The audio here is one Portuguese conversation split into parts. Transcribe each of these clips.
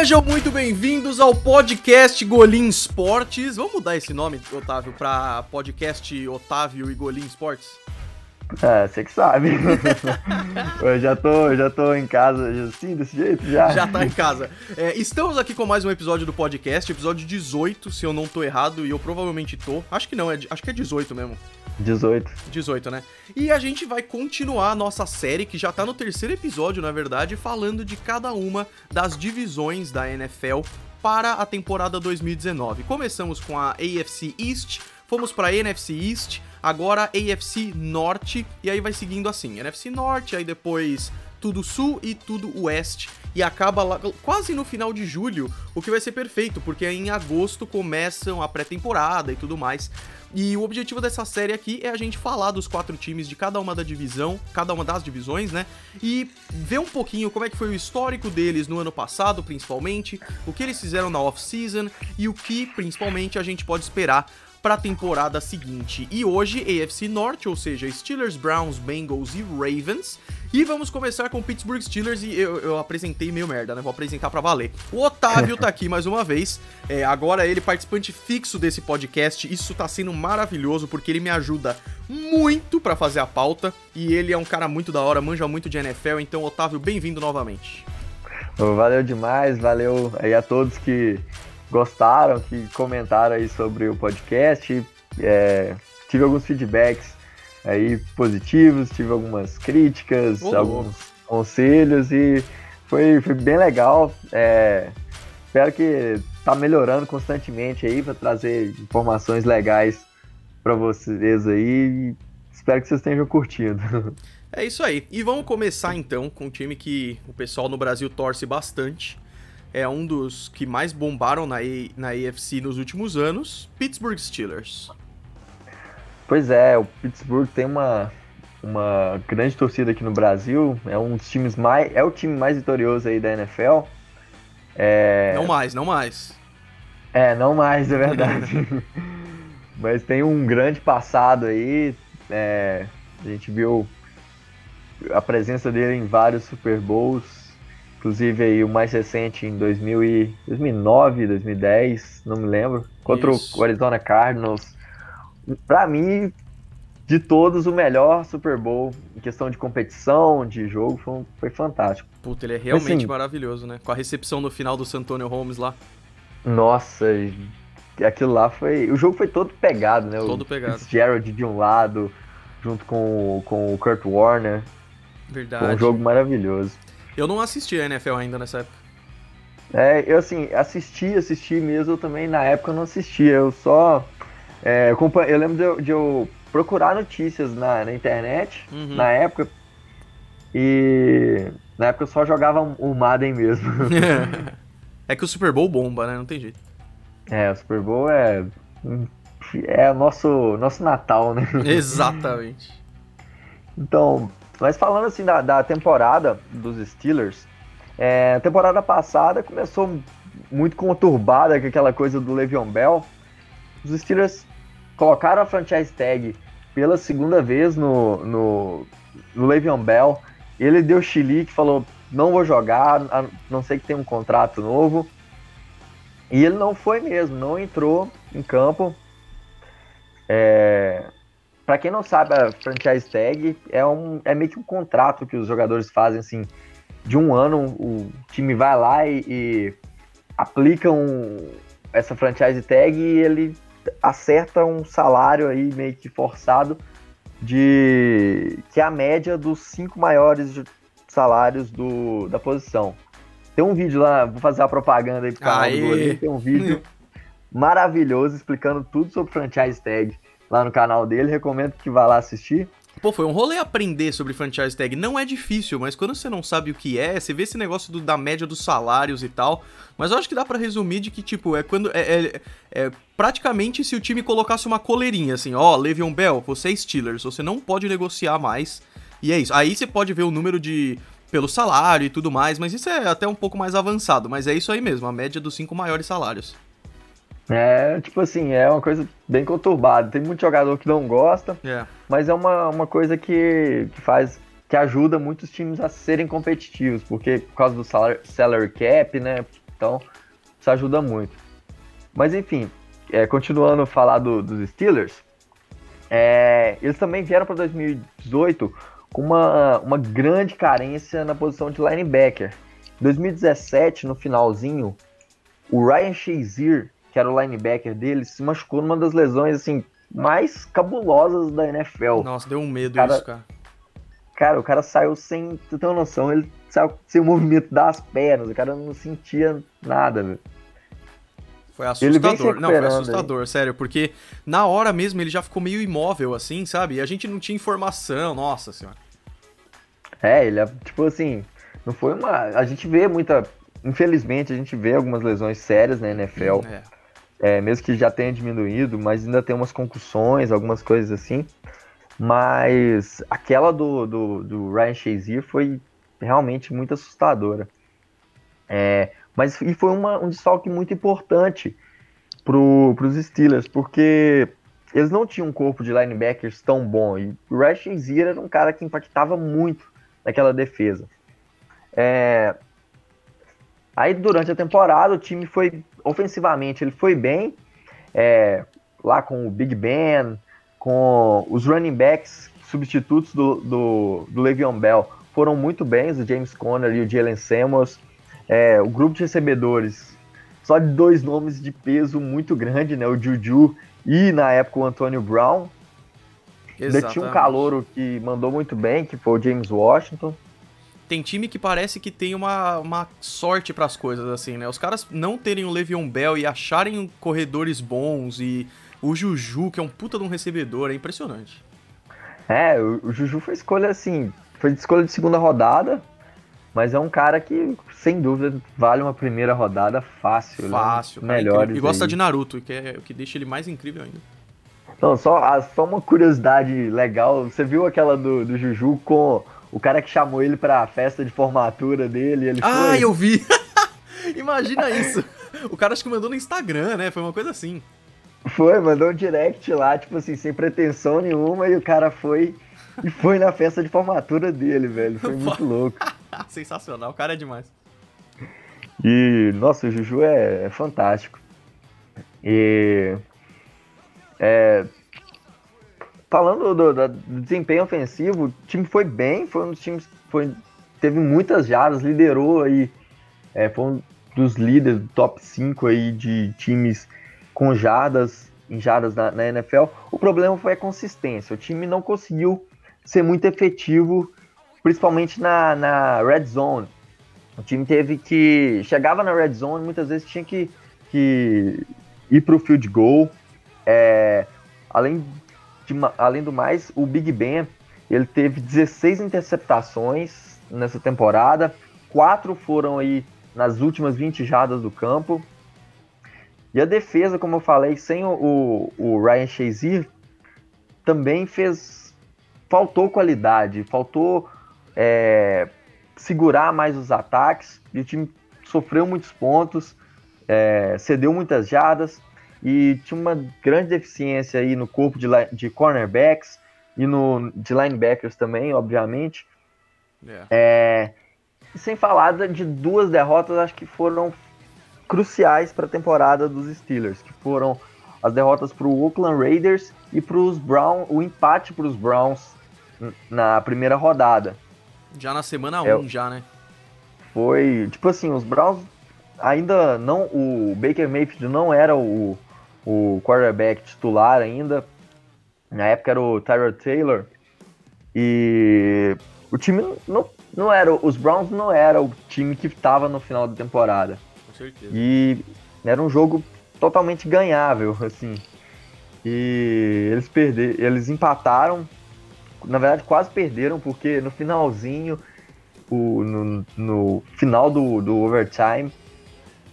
Sejam muito bem-vindos ao podcast Golim Esportes. Vamos mudar esse nome, Otávio, para podcast Otávio e Golim Esportes? É, você que sabe. eu já tô, já tô em casa, assim, desse jeito, já. Já tá em casa. É, estamos aqui com mais um episódio do podcast, episódio 18, se eu não tô errado, e eu provavelmente tô. Acho que não, é, acho que é 18 mesmo. 18. 18, né? E a gente vai continuar a nossa série, que já tá no terceiro episódio, na verdade, falando de cada uma das divisões da NFL para a temporada 2019. Começamos com a AFC East, fomos para a NFC East, agora AFC Norte, e aí vai seguindo assim: NFC Norte, aí depois tudo sul e tudo oeste. E acaba lá, quase no final de julho, o que vai ser perfeito, porque em agosto começam a pré-temporada e tudo mais. E o objetivo dessa série aqui é a gente falar dos quatro times de cada uma da divisão, cada uma das divisões, né? E ver um pouquinho como é que foi o histórico deles no ano passado, principalmente, o que eles fizeram na off-season e o que, principalmente, a gente pode esperar para a temporada seguinte. E hoje, AFC Norte, ou seja, Steelers, Browns, Bengals e Ravens. E vamos começar com Pittsburgh Steelers e eu, eu apresentei meio merda, né? Vou apresentar para valer. O Otávio tá aqui mais uma vez. É, agora ele participante fixo desse podcast. Isso tá sendo maravilhoso porque ele me ajuda muito para fazer a pauta e ele é um cara muito da hora, manja muito de NFL. Então, Otávio, bem-vindo novamente. Valeu demais, valeu aí a todos que gostaram, que comentaram aí sobre o podcast. É, tive alguns feedbacks aí positivos, tive algumas críticas, oh. alguns conselhos e foi, foi bem legal. É, espero que tá melhorando constantemente aí para trazer informações legais para vocês aí. Espero que vocês estejam curtindo. É isso aí. E vamos começar então com um time que o pessoal no Brasil torce bastante é um dos que mais bombaram na, na AFC nos últimos anos, Pittsburgh Steelers. Pois é, o Pittsburgh tem uma, uma grande torcida aqui no Brasil, é um dos times mais, é o time mais vitorioso aí da NFL. É... Não mais, não mais. É, não mais, é verdade. Mas tem um grande passado aí, é, a gente viu a presença dele em vários Super Bowls, Inclusive aí o mais recente em 2000 e 2009, 2010, não me lembro, contra Isso. o Arizona Cardinals. Para mim, de todos, o melhor Super Bowl em questão de competição, de jogo, foi, foi fantástico. Puta, ele é realmente assim, maravilhoso, né? Com a recepção no final do Santonio Holmes lá. Nossa, aquilo lá foi. O jogo foi todo pegado, né? Todo o pegado. Fitzgerald de um lado, junto com, com o Kurt Warner. Verdade. Foi um jogo maravilhoso. Eu não assisti a NFL ainda nessa época. É, eu assim, assisti, assisti mesmo, eu também na época eu não assistia, eu só. É, eu lembro de eu, de eu, procurar notícias na, na internet, uhum. na época, e na época eu só jogava o Madden mesmo. é que o Super Bowl bomba, né? Não tem jeito. É, o Super Bowl é. É o nosso, nosso Natal, né? Exatamente. Então, mas falando assim da, da temporada dos Steelers, é, a temporada passada começou muito conturbada com aquela coisa do Le'Veon Bell. Os Steelers colocaram a franchise tag pela segunda vez no, no, no Le'Veon Bell. Ele deu chilique, falou, não vou jogar, a não sei que tem um contrato novo. E ele não foi mesmo, não entrou em campo. É, para quem não sabe, a franchise tag é, um, é meio que um contrato que os jogadores fazem, assim, de um ano, o time vai lá e, e aplica um, essa franchise tag e ele acerta um salário aí meio que forçado de que é a média dos cinco maiores salários do, da posição. Tem um vídeo lá, vou fazer a propaganda aí pro canal do tem um vídeo maravilhoso explicando tudo sobre franchise tag lá no canal dele, recomendo que vá lá assistir. Pô, foi um rolê aprender sobre franchise tag. Não é difícil, mas quando você não sabe o que é, você vê esse negócio do, da média dos salários e tal. Mas eu acho que dá para resumir de que, tipo, é quando. É, é, é, praticamente se o time colocasse uma coleirinha assim, ó, oh, Le'Veon Bell, você é Steelers, você não pode negociar mais. E é isso. Aí você pode ver o número de. pelo salário e tudo mais, mas isso é até um pouco mais avançado. Mas é isso aí mesmo, a média dos cinco maiores salários. É, tipo assim, é uma coisa bem conturbada. Tem muito jogador que não gosta, yeah. É. mas é uma, uma coisa que, que faz, que ajuda muitos times a serem competitivos, porque por causa do salary, salary cap, né? Então, isso ajuda muito. Mas enfim, é, continuando a falar do, dos Steelers, é, eles também vieram para 2018 com uma, uma grande carência na posição de linebacker. Em 2017, no finalzinho, o Ryan Shazier, que era o linebacker dele, se machucou numa das lesões assim mais cabulosas da NFL. Nossa, deu um medo cara, isso, cara. Cara, o cara saiu sem. Tu tem uma noção, ele saiu sem o movimento das pernas, o cara não sentia nada, velho. Foi assustador. Não, foi assustador, aí. sério, porque na hora mesmo ele já ficou meio imóvel, assim, sabe? E a gente não tinha informação, nossa senhora. É, ele, é, tipo assim, não foi uma. A gente vê muita. Infelizmente, a gente vê algumas lesões sérias na NFL. É. É, mesmo que já tenha diminuído, mas ainda tem umas concussões, algumas coisas assim. Mas aquela do, do, do Ryan Shazier foi realmente muito assustadora. É, mas e foi uma, um desfalque muito importante para os Steelers, porque eles não tinham um corpo de linebackers tão bom. E o Ryan Shazier era um cara que impactava muito naquela defesa. É, aí durante a temporada o time foi ofensivamente ele foi bem, é, lá com o Big Ben, com os running backs substitutos do, do, do Le'Veon Bell foram muito bem, o James Conner e o Jalen Samuels. É, o grupo de recebedores, só de dois nomes de peso muito grande, né? O Juju e na época o Antônio Brown. Exatamente. Ainda tinha um calouro que mandou muito bem, que foi o James Washington. Tem time que parece que tem uma, uma sorte para as coisas, assim, né? Os caras não terem o Le'Veon Bell e acharem corredores bons e o Juju, que é um puta de um recebedor, é impressionante. É, o, o Juju foi escolha, assim, foi escolha de segunda rodada, mas é um cara que, sem dúvida, vale uma primeira rodada fácil. Né? Fácil. Né? Melhores. E gosta aí. de Naruto, que é o que deixa ele mais incrível ainda. Não, só, só uma curiosidade legal. Você viu aquela do, do Juju com o cara que chamou ele pra festa de formatura dele? Ele ah, foi? eu vi! Imagina isso! O cara acho que mandou no Instagram, né? Foi uma coisa assim. Foi, mandou um direct lá, tipo assim, sem pretensão nenhuma, e o cara foi e foi na festa de formatura dele, velho. Foi muito louco. Sensacional, o cara é demais. E, nossa, o Juju é, é fantástico. E. É, falando do, do, do, desempenho ofensivo, o time foi bem, foi um dos times foi, teve muitas jardas, liderou aí, é, foi um dos líderes do top 5 aí de times com jardas, em jardas na, na NFL. O problema foi a consistência, o time não conseguiu ser muito efetivo, principalmente na, na red zone. O time teve que. Chegava na red zone, muitas vezes tinha que, que ir para o field goal. É, além, de, além do mais, o Big Ben ele teve 16 interceptações nessa temporada, quatro foram aí nas últimas 20 jardas do campo. E a defesa, como eu falei, sem o, o, Ryan Shazier, também fez faltou qualidade, faltou é, segurar mais os ataques, e o time sofreu muitos pontos, é, cedeu muitas jadas e tinha uma grande deficiência aí no corpo de, de cornerbacks e no, de linebackers também, obviamente. Yeah. É, e sem falar de duas derrotas, acho que foram cruciais para a temporada dos Steelers, que foram as derrotas para o Oakland Raiders e para os Browns, o empate para os Browns na primeira rodada. Já na semana 1, é, um, já, né? Foi, tipo assim, os Browns ainda não. O Baker Mayfield não era o, o quarterback titular ainda. Na época era o Tyrod Taylor. E o time não, não era. Os Browns não era o time que estava no final da temporada. Com certeza. E era um jogo totalmente ganhável, assim. E eles perderam, eles empataram na verdade quase perderam, porque no finalzinho, o, no, no final do, do overtime,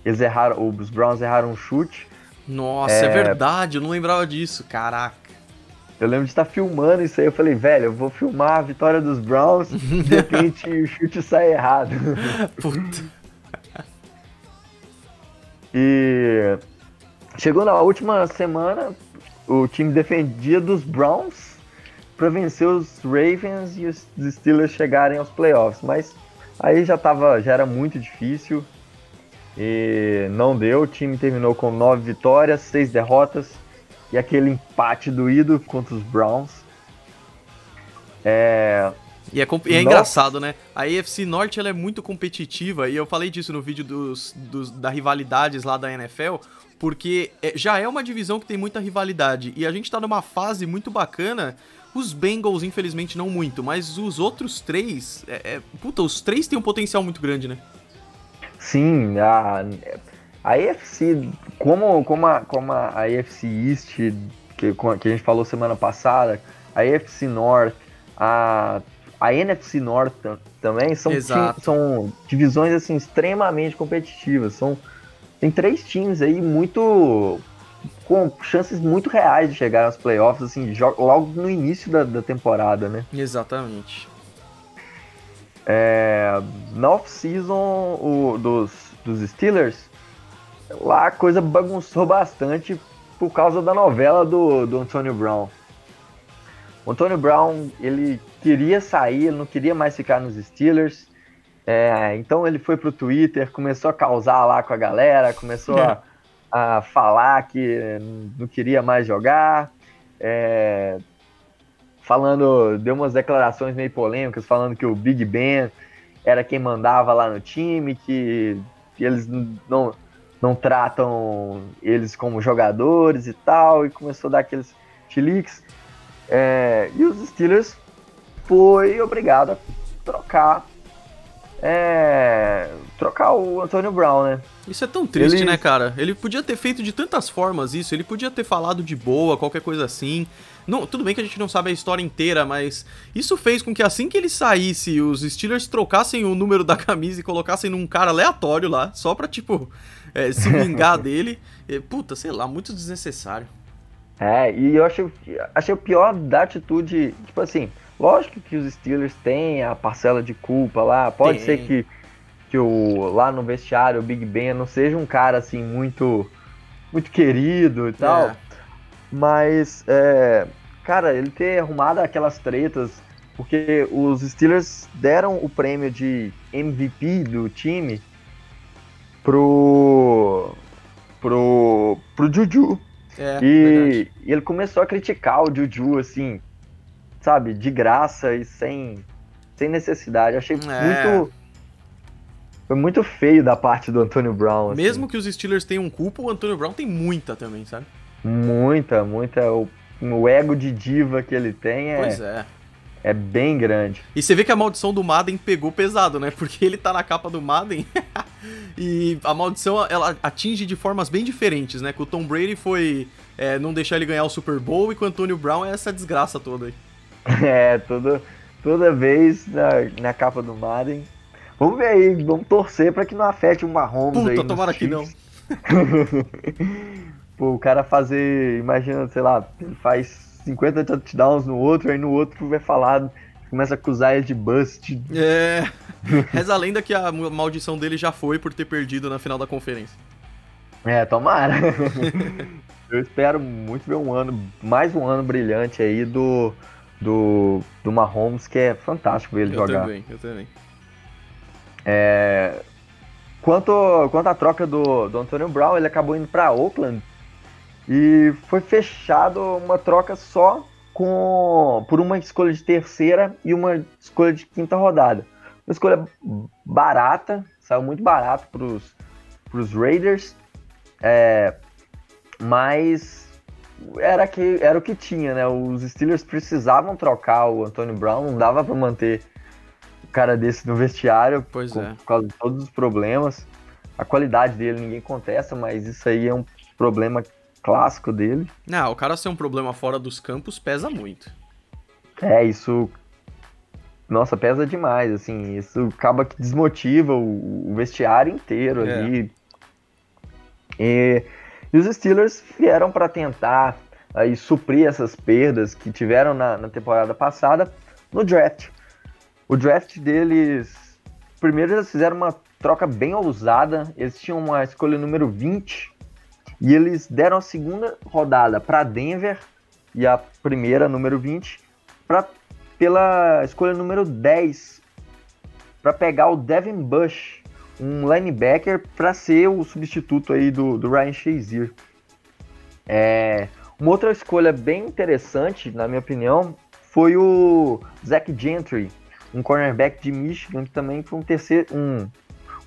eles erraram, os Browns erraram um chute. Nossa, é... é verdade, eu não lembrava disso, caraca. Eu lembro de estar filmando isso aí, eu falei, velho, eu vou filmar a vitória dos Browns, de repente o chute sai errado. Puta. E chegou na última semana, o time defendia dos Browns para vencer os Ravens e os Steelers chegarem aos playoffs, mas aí já tava, já era muito difícil. E não deu, o time terminou com nove vitórias, seis derrotas e aquele empate doído contra os Browns. É, e é, e é engraçado, né? A AFC Norte ela é muito competitiva, e eu falei disso no vídeo dos, dos da rivalidades lá da NFL, porque é, já é uma divisão que tem muita rivalidade, e a gente tá numa fase muito bacana. Os Bengals, infelizmente, não muito, mas os outros três. É, é, puta, os três têm um potencial muito grande, né? Sim, a, a AFC, como, como, a, como a AFC East, que, que a gente falou semana passada, a AFC North, a a NFC North também são, são divisões assim extremamente competitivas. São tem três times aí muito com chances muito reais de chegar aos playoffs assim logo no início da, da temporada, né? Exatamente. É, na off-season dos, dos Steelers, lá a coisa bagunçou bastante por causa da novela do, do Antonio Brown. O Antonio Brown, ele queria sair, ele não queria mais ficar nos Steelers. É, então ele foi pro Twitter, começou a causar lá com a galera, começou a, a falar que não queria mais jogar. É, falando, deu umas declarações meio polêmicas, falando que o Big Ben era quem mandava lá no time, que, que eles não, não tratam eles como jogadores e tal, e começou a dar aqueles chiliques. É, e os Steelers foi obrigado a trocar é, trocar o Antônio Brown, né? Isso é tão triste, ele... né, cara? Ele podia ter feito de tantas formas isso, ele podia ter falado de boa, qualquer coisa assim. Não, tudo bem que a gente não sabe a história inteira, mas isso fez com que assim que ele saísse, os Steelers trocassem o número da camisa e colocassem num cara aleatório lá, só pra, tipo, é, se vingar dele. E, puta, sei lá, muito desnecessário. É, e eu achei, achei o pior da atitude, tipo assim, lógico que os Steelers têm a parcela de culpa lá, pode Tem. ser que, que o, lá no vestiário o Big Ben não seja um cara assim muito, muito querido e tal, é. Mas, é, cara, ele ter arrumado aquelas tretas, porque os Steelers deram o prêmio de MVP do time pro, pro, pro Juju, é, e, e, ele começou a criticar o Juju, assim, sabe, de graça e sem, sem necessidade. Achei é. muito. Foi muito feio da parte do Antônio Brown. Assim. Mesmo que os Steelers tenham culpa, o Antônio Brown tem muita também, sabe? Muita, muita. O, o ego de diva que ele tem é. Pois é. É bem grande. E você vê que a maldição do Madden pegou pesado, né? Porque ele tá na capa do Madden e a maldição ela atinge de formas bem diferentes, né? Que o Tom Brady foi é, não deixar ele ganhar o Super Bowl e com o Antônio Brown é essa desgraça toda aí. É, toda, toda vez na, na capa do Madden. Vamos ver aí, vamos torcer para que não afete o Mahomes Puta, aí. Puta, tomara que não. Pô, o cara fazer, imagina, sei lá, ele faz 50 touchdowns no outro, aí no outro vai falar, começa a acusar ele de bust. É. Reza a lenda que a maldição dele já foi por ter perdido na final da conferência. É, tomara. Eu espero muito ver um ano, mais um ano brilhante aí do, do, do Mahomes, que é fantástico ver ele eu jogar. Eu também, eu também. É, quanto, quanto à troca do, do Antonio Brown, ele acabou indo para Oakland e foi fechado uma troca só com por uma escolha de terceira e uma escolha de quinta rodada. Uma escolha barata, saiu muito barato para os Raiders, é, mas era, que, era o que tinha, né? Os Steelers precisavam trocar o Antonio Brown, não dava para manter o cara desse no vestiário pois com, é. por causa de todos os problemas. A qualidade dele ninguém contesta, mas isso aí é um problema clássico dele. Não, o cara ser um problema fora dos campos pesa muito. É, isso. Nossa, pesa demais, assim. Isso acaba que desmotiva o, o vestiário inteiro é. ali. E, e, os Steelers vieram para tentar aí suprir essas perdas que tiveram na, na temporada passada no draft. O draft deles. Primeiro eles fizeram uma troca bem ousada. Eles tinham uma escolha número 20 e eles deram a segunda rodada para Denver e a primeira, número 20, pra, pela escolha número 10, para pegar o Devin Bush, um linebacker para ser o substituto aí do, do Ryan Shazier. É, uma outra escolha bem interessante, na minha opinião, foi o Zach Gentry, um cornerback de Michigan, que também foi um, terceiro, um,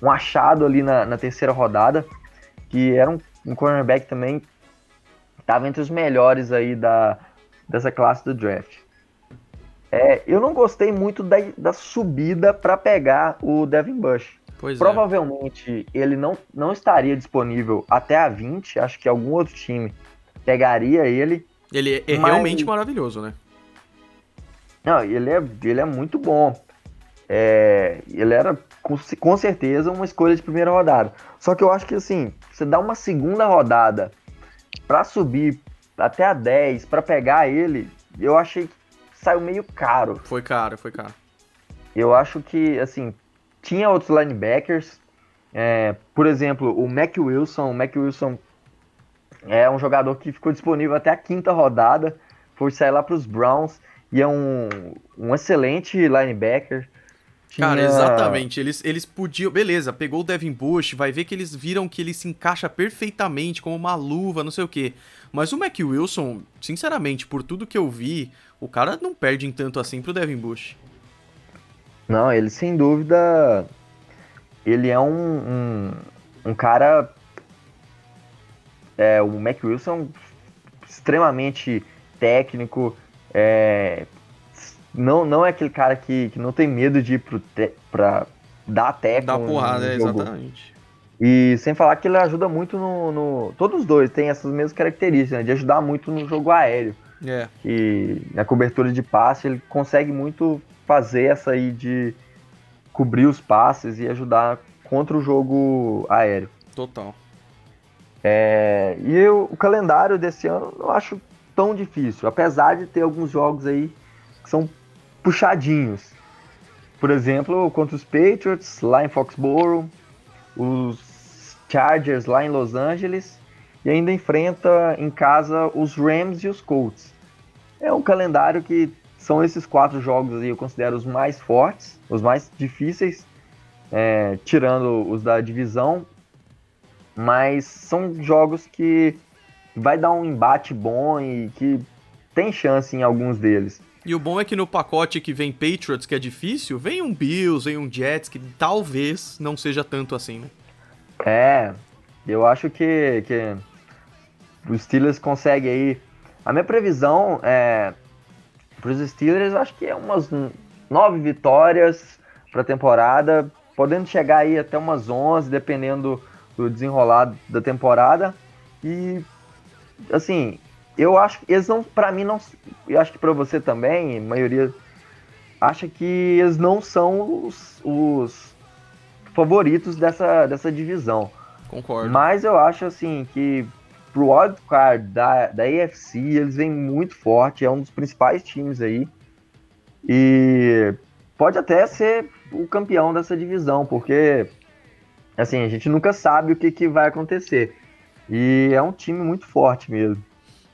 um achado ali na, na terceira rodada, que era um, um cornerback também estava entre os melhores aí da, dessa classe do draft. É, eu não gostei muito da, da subida para pegar o Devin Bush. Pois é. Provavelmente é. ele não, não estaria disponível até a 20, acho que algum outro time pegaria ele. Ele é mas... realmente maravilhoso, né? Não, ele é, ele é muito bom. É, ele era com, com certeza uma escolha de primeira rodada. Só que eu acho que assim, você dá uma segunda rodada para subir até a 10, para pegar ele, eu achei que saiu meio caro. Foi caro, foi caro. Eu acho que, assim, tinha outros linebackers. É, por exemplo, o Mac Wilson. O Mac Wilson é um jogador que ficou disponível até a quinta rodada. Foi sair lá para os Browns. E é um, um excelente linebacker. Tinha... Cara, exatamente. Eles, eles podiam. Beleza, pegou o Devin Bush, vai ver que eles viram que ele se encaixa perfeitamente como uma luva, não sei o quê. Mas o Mac Wilson, sinceramente, por tudo que eu vi, o cara não perde em tanto assim pro Devin Bush. Não, ele sem dúvida. Ele é um, um, um cara. É, o Mac Wilson extremamente técnico. É, não, não é aquele cara que, que não tem medo de ir pro te, pra dar teco. Dar porrada, é, exatamente. E sem falar que ele ajuda muito no, no. Todos os dois têm essas mesmas características, né? De ajudar muito no jogo aéreo. É. E na cobertura de passe ele consegue muito fazer essa aí de cobrir os passes e ajudar contra o jogo aéreo. Total. É, e eu, o calendário desse ano eu acho tão difícil, apesar de ter alguns jogos aí que são puxadinhos. Por exemplo, contra os Patriots, lá em Foxborough, os Chargers lá em Los Angeles e ainda enfrenta em casa os Rams e os Colts. É um calendário que são esses quatro jogos aí, eu considero os mais fortes, os mais difíceis, é, tirando os da divisão, mas são jogos que vai dar um embate bom e que tem chance em alguns deles. E o bom é que no pacote que vem Patriots, que é difícil, vem um Bills, vem um Jets, que talvez não seja tanto assim, né? É, eu acho que, que os Steelers conseguem aí. A minha previsão é para os Steelers, acho que é umas nove vitórias para a temporada, podendo chegar aí até umas onze, dependendo do desenrolar da temporada. E assim, eu acho que eles não, para mim não, eu acho que para você também, a maioria acha que eles não são os, os favoritos dessa, dessa divisão. Concordo. Mas eu acho assim que pro wildcard da, da AFC eles vêm muito forte, é um dos principais times aí. E pode até ser o campeão dessa divisão, porque assim, a gente nunca sabe o que, que vai acontecer. E é um time muito forte mesmo.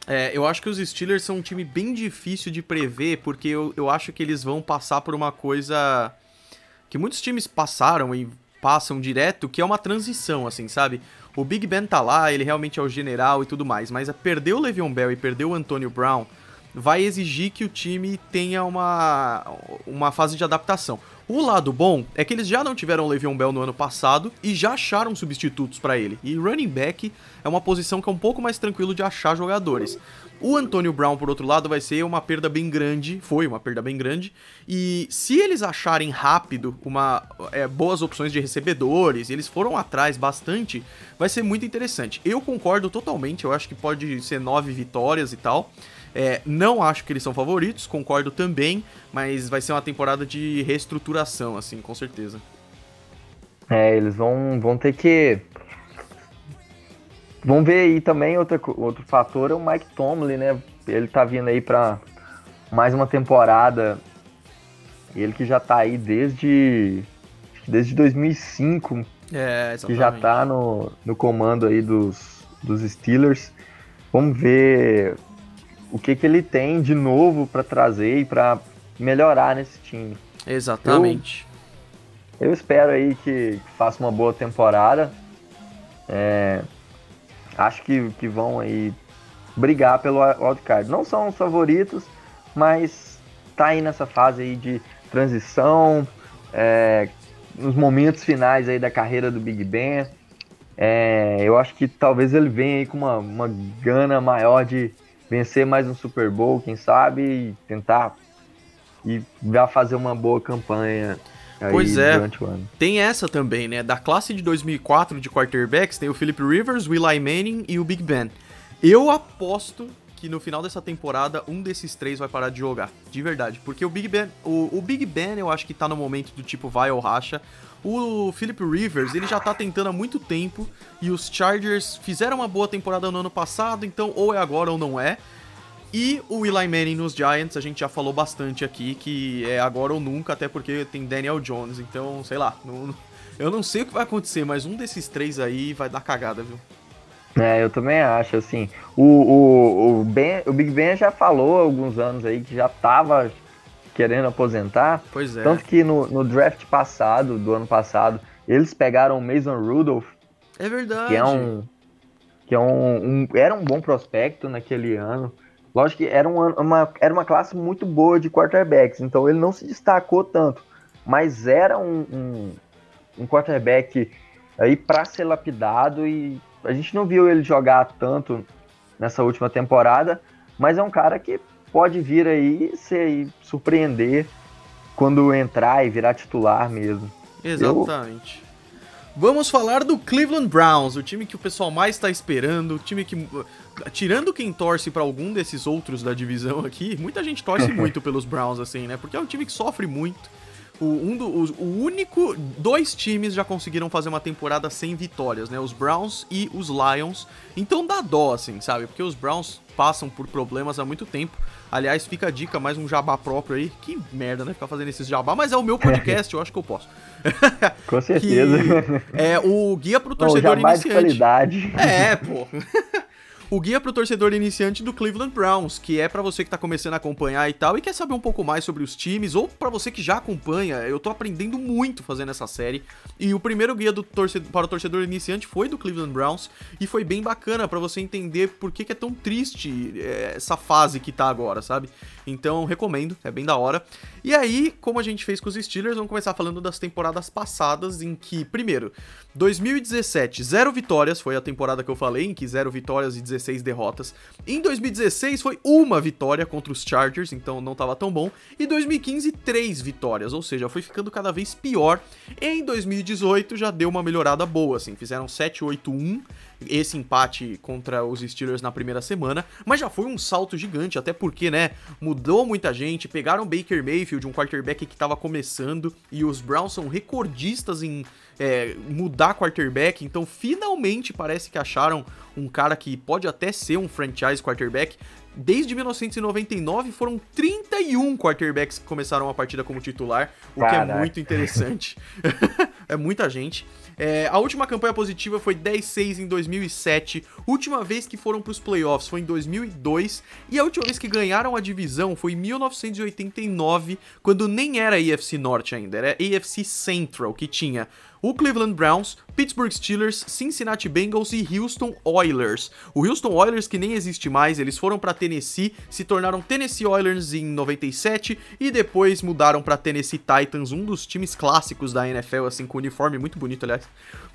É, eu acho que os Steelers são um time bem difícil de prever, porque eu, eu acho que eles vão passar por uma coisa que muitos times passaram e passam direto, que é uma transição, assim, sabe? O Big Ben tá lá, ele realmente é o general e tudo mais, mas perder o Le'Veon Bell e perder o Antonio Brown vai exigir que o time tenha uma, uma fase de adaptação. O lado bom é que eles já não tiveram o Le'Veon Bell no ano passado e já acharam substitutos para ele. E running back é uma posição que é um pouco mais tranquilo de achar jogadores. O Antônio Brown, por outro lado, vai ser uma perda bem grande, foi uma perda bem grande, e se eles acharem rápido uma é, boas opções de recebedores, eles foram atrás bastante, vai ser muito interessante. Eu concordo totalmente, eu acho que pode ser nove vitórias e tal. É, não acho que eles são favoritos, concordo também, mas vai ser uma temporada de reestruturação, assim, com certeza. É, eles vão, vão ter que Vamos ver aí também outro, outro fator é o Mike Tomlin, né? Ele tá vindo aí para mais uma temporada. Ele que já tá aí desde desde 2005, é, que já tá no, no comando aí dos, dos Steelers. Vamos ver o que que ele tem de novo para trazer e para melhorar nesse time. Exatamente. Eu espero aí que, que faça uma boa temporada. É, acho que, que vão aí brigar pelo wildcard. Não são os favoritos, mas tá aí nessa fase aí de transição, é, nos momentos finais aí da carreira do Big Ben. É, eu acho que talvez ele venha aí com uma, uma gana maior de vencer mais um Super Bowl, quem sabe, e tentar e já fazer uma boa campanha pois é, tem essa também, né? Da classe de 2004 de quarterbacks, tem o Philip Rivers, o Eli Manning e o Big Ben. Eu aposto que no final dessa temporada um desses três vai parar de jogar, de verdade. Porque o Big Ben, o, o Big Ben eu acho que tá no momento do tipo vai ou racha. O Philip Rivers, ele já tá tentando há muito tempo e os Chargers fizeram uma boa temporada no ano passado, então ou é agora ou não é. E o Eli Manning nos Giants, a gente já falou bastante aqui que é agora ou nunca, até porque tem Daniel Jones, então, sei lá, não, eu não sei o que vai acontecer, mas um desses três aí vai dar cagada, viu? É, eu também acho, assim, o, o, o, ben, o Big Ben já falou há alguns anos aí que já tava querendo aposentar. Pois é. Tanto que no, no draft passado, do ano passado, eles pegaram o Mason Rudolph. É verdade. Que é um. Que é um, um era um bom prospecto naquele ano. Lógico que era uma, uma, era uma classe muito boa de quarterbacks, então ele não se destacou tanto. Mas era um, um, um quarterback aí para ser lapidado e a gente não viu ele jogar tanto nessa última temporada, mas é um cara que pode vir aí se surpreender quando entrar e virar titular mesmo. Exatamente. Eu... Vamos falar do Cleveland Browns, o time que o pessoal mais está esperando, o time que tirando quem torce para algum desses outros da divisão aqui, muita gente torce muito pelos Browns assim, né? Porque é um time que sofre muito o, um do, o, único. Dois times já conseguiram fazer uma temporada sem vitórias, né? Os Browns e os Lions. Então dá dó, assim, sabe? Porque os Browns passam por problemas há muito tempo. Aliás, fica a dica, mais um jabá próprio aí. Que merda, né? Ficar fazendo esses jabá, mas é o meu podcast, eu acho que eu posso. Com certeza. é o guia pro torcedor Não, iniciante. De qualidade. É, pô o guia para o torcedor iniciante do Cleveland Browns, que é para você que tá começando a acompanhar e tal e quer saber um pouco mais sobre os times ou para você que já acompanha. Eu tô aprendendo muito fazendo essa série. E o primeiro guia do torcedor, para o torcedor iniciante foi do Cleveland Browns e foi bem bacana para você entender por que, que é tão triste é, essa fase que tá agora, sabe? Então, recomendo, é bem da hora. E aí, como a gente fez com os Steelers, vamos começar falando das temporadas passadas em que, primeiro, 2017, zero vitórias, foi a temporada que eu falei, em que zero vitórias e 16 derrotas. Em 2016 foi uma vitória contra os Chargers, então não tava tão bom. E 2015, três vitórias, ou seja, foi ficando cada vez pior. Em 2018 já deu uma melhorada boa, assim, fizeram 7-8-1 esse empate contra os Steelers na primeira semana, mas já foi um salto gigante, até porque, né, mudou muita gente, pegaram Baker Mayfield, um quarterback que estava começando, e os Browns são recordistas em é, mudar quarterback, então finalmente parece que acharam um cara que pode até ser um franchise quarterback. Desde 1999 foram 31 quarterbacks que começaram a partida como titular, o Caraca. que é muito interessante. é muita gente. É, a última campanha positiva foi 10-6 em 2007. Última vez que foram para os playoffs foi em 2002. E a última vez que ganharam a divisão foi em 1989, quando nem era AFC Norte ainda, era AFC Central, que tinha o Cleveland Browns, Pittsburgh Steelers, Cincinnati Bengals e Houston Oilers. O Houston Oilers, que nem existe mais, eles foram para Tennessee, se tornaram Tennessee Oilers em 97 e depois mudaram para Tennessee Titans, um dos times clássicos da NFL, assim, com uniforme muito bonito, aliás.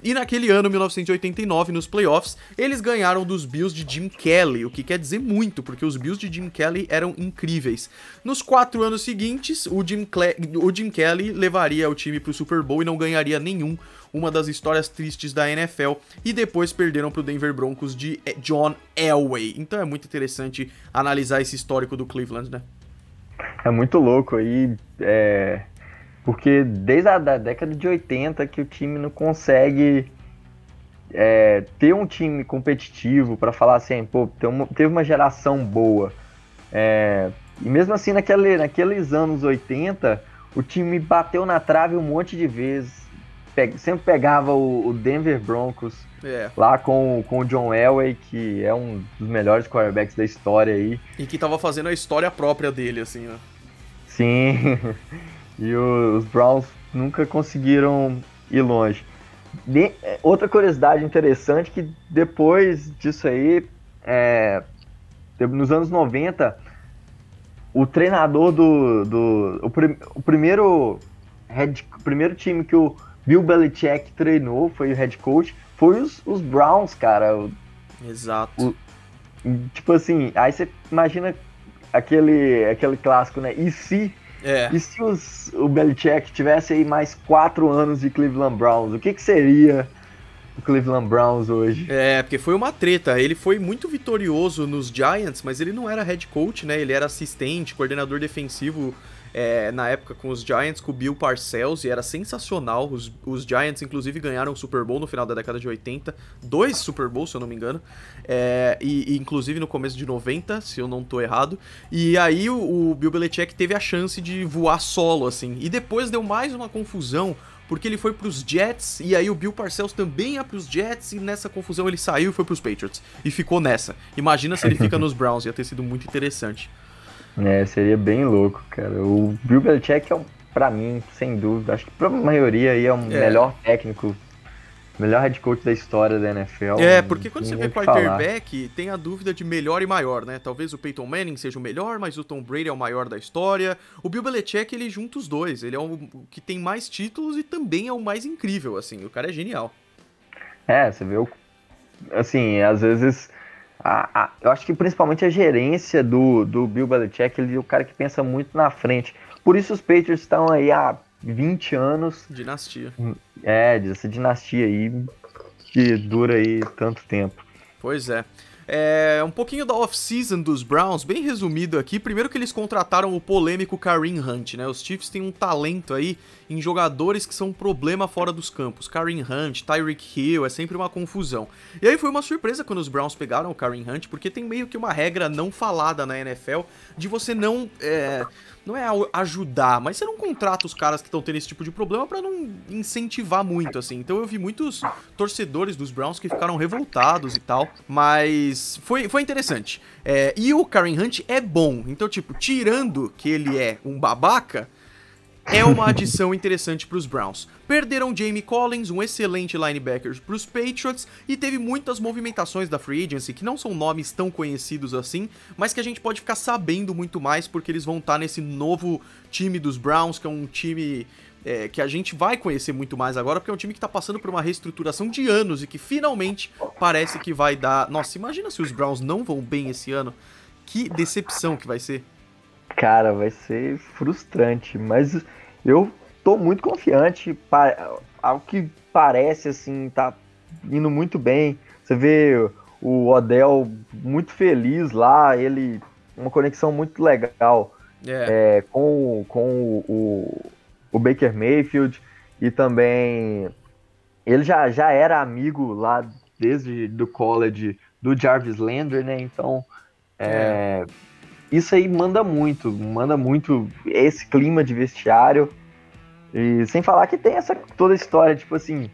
E naquele ano, 1989, nos playoffs, eles ganharam dos Bills de Jim Kelly, o que quer dizer muito, porque os Bills de Jim Kelly eram incríveis. Nos quatro anos seguintes, o Jim, Cle o Jim Kelly levaria o time pro Super Bowl e não ganharia nenhum, uma das histórias tristes da NFL, e depois perderam pro Denver Broncos de eh, John Elway. Então é muito interessante analisar esse histórico do Cleveland, né? É muito louco aí, é porque desde a da década de 80 que o time não consegue é, ter um time competitivo para falar assim, pô, teve uma geração boa. É, e mesmo assim, naquele, naqueles anos 80, o time bateu na trave um monte de vezes. Pe sempre pegava o, o Denver Broncos é. lá com, com o John Elway, que é um dos melhores quarterbacks da história aí. E que tava fazendo a história própria dele, assim, ó. Sim. E os Browns nunca conseguiram ir longe. De, outra curiosidade interessante que depois disso aí, é, nos anos 90, o treinador do. do o, prim, o primeiro, head, o primeiro time que o Bill Belichick treinou, foi o head coach, foi os, os Browns, cara. Exato. O, tipo assim, aí você imagina aquele, aquele clássico, né? E se é. E se os, o Belichick tivesse aí mais quatro anos de Cleveland Browns, o que, que seria o Cleveland Browns hoje? É, porque foi uma treta. Ele foi muito vitorioso nos Giants, mas ele não era head coach, né? Ele era assistente, coordenador defensivo é, na época com os Giants, com o Bill Parcells, e era sensacional. Os, os Giants, inclusive, ganharam o Super Bowl no final da década de 80, dois Super Bowls, se eu não me engano, é, e, e, inclusive no começo de 90, se eu não tô errado. E aí o, o Bill Belichick teve a chance de voar solo, assim, e depois deu mais uma confusão porque ele foi pros Jets e aí o Bill Parcells também ia pros Jets e nessa confusão ele saiu e foi pros Patriots e ficou nessa. Imagina se ele fica nos Browns, ia ter sido muito interessante. É, seria bem louco, cara. O Bill Belichick é, um, pra mim, sem dúvida, acho que pra maioria aí é o um é. melhor técnico, melhor head coach da história da NFL. É, porque quando você vê quarterback, tem a dúvida de melhor e maior, né? Talvez o Peyton Manning seja o melhor, mas o Tom Brady é o maior da história. O Bill Belichick, ele junta os dois. Ele é o que tem mais títulos e também é o mais incrível, assim. O cara é genial. É, você vê o... Assim, às vezes a, a, eu acho que principalmente a gerência do, do Bill Belichick, ele é o cara que pensa muito na frente. Por isso os Patriots estão aí há 20 anos. Dinastia. É, essa dinastia aí que dura aí tanto tempo. Pois é. É, um pouquinho da off-season dos Browns, bem resumido aqui. Primeiro que eles contrataram o polêmico Kareem Hunt, né? Os Chiefs têm um talento aí em jogadores que são um problema fora dos campos. Kareem Hunt, Tyreek Hill, é sempre uma confusão. E aí foi uma surpresa quando os Browns pegaram o Kareem Hunt, porque tem meio que uma regra não falada na NFL de você não... É, não é ajudar, mas você não contrata os caras que estão tendo esse tipo de problema para não incentivar muito, assim. Então eu vi muitos torcedores dos Browns que ficaram revoltados e tal, mas foi, foi interessante. É, e o Karen Hunt é bom, então, tipo, tirando que ele é um babaca, é uma adição interessante para os Browns. Perderam Jamie Collins, um excelente linebacker para os Patriots, e teve muitas movimentações da free agency que não são nomes tão conhecidos assim, mas que a gente pode ficar sabendo muito mais porque eles vão estar tá nesse novo time dos Browns, que é um time é, que a gente vai conhecer muito mais agora, porque é um time que está passando por uma reestruturação de anos e que finalmente parece que vai dar. Nossa, imagina se os Browns não vão bem esse ano. Que decepção que vai ser. Cara, vai ser frustrante, mas eu tô muito confiante. Ao que parece, assim, tá indo muito bem. Você vê o Odell muito feliz lá, ele. Uma conexão muito legal yeah. É. é, com, com o, o Baker Mayfield e também ele já, já era amigo lá desde do college do Jarvis Landry, né? Então é, é isso aí manda muito, manda muito esse clima de vestiário. E sem falar que tem essa toda a história, tipo assim,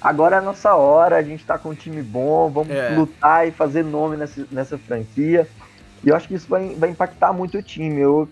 agora é a nossa hora, a gente tá com um time bom, vamos é. lutar e fazer nome nessa, nessa franquia. E eu acho que isso vai, vai impactar muito o time. Eu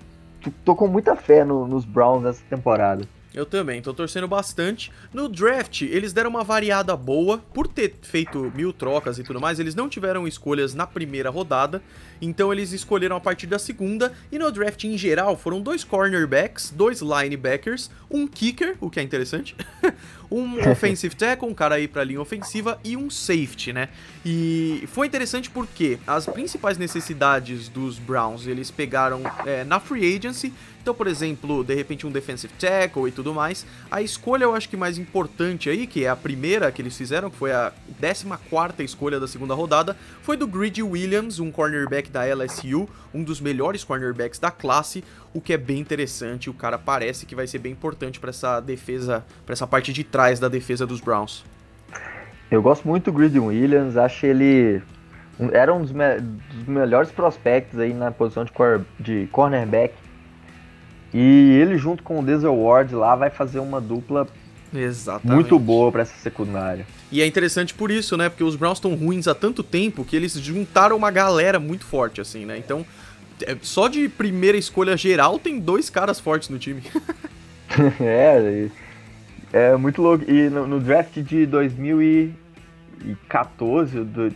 tô com muita fé no, nos Browns nessa temporada. Eu também, tô torcendo bastante. No draft, eles deram uma variada boa. Por ter feito mil trocas e tudo mais, eles não tiveram escolhas na primeira rodada. Então eles escolheram a partir da segunda. E no draft em geral foram dois cornerbacks, dois linebackers, um kicker, o que é interessante, um offensive tackle, um cara aí pra linha ofensiva, e um safety, né? E foi interessante porque as principais necessidades dos Browns eles pegaram é, na free agency então, por exemplo, de repente um defensive tackle e tudo mais. A escolha eu acho que mais importante aí, que é a primeira que eles fizeram, que foi a 14 escolha da segunda rodada, foi do Greedy Williams, um cornerback da LSU, um dos melhores cornerbacks da classe, o que é bem interessante. O cara parece que vai ser bem importante para essa defesa, para essa parte de trás da defesa dos Browns. Eu gosto muito do Greedy Williams, acho ele era um dos, me dos melhores prospectos aí na posição de, cor de cornerback e ele junto com o Denzel Ward lá vai fazer uma dupla Exatamente. muito boa para essa secundária. E é interessante por isso, né? Porque os Browns estão ruins há tanto tempo que eles juntaram uma galera muito forte, assim, né? Então, só de primeira escolha geral tem dois caras fortes no time. é, É muito louco. E no, no draft de 2014, do,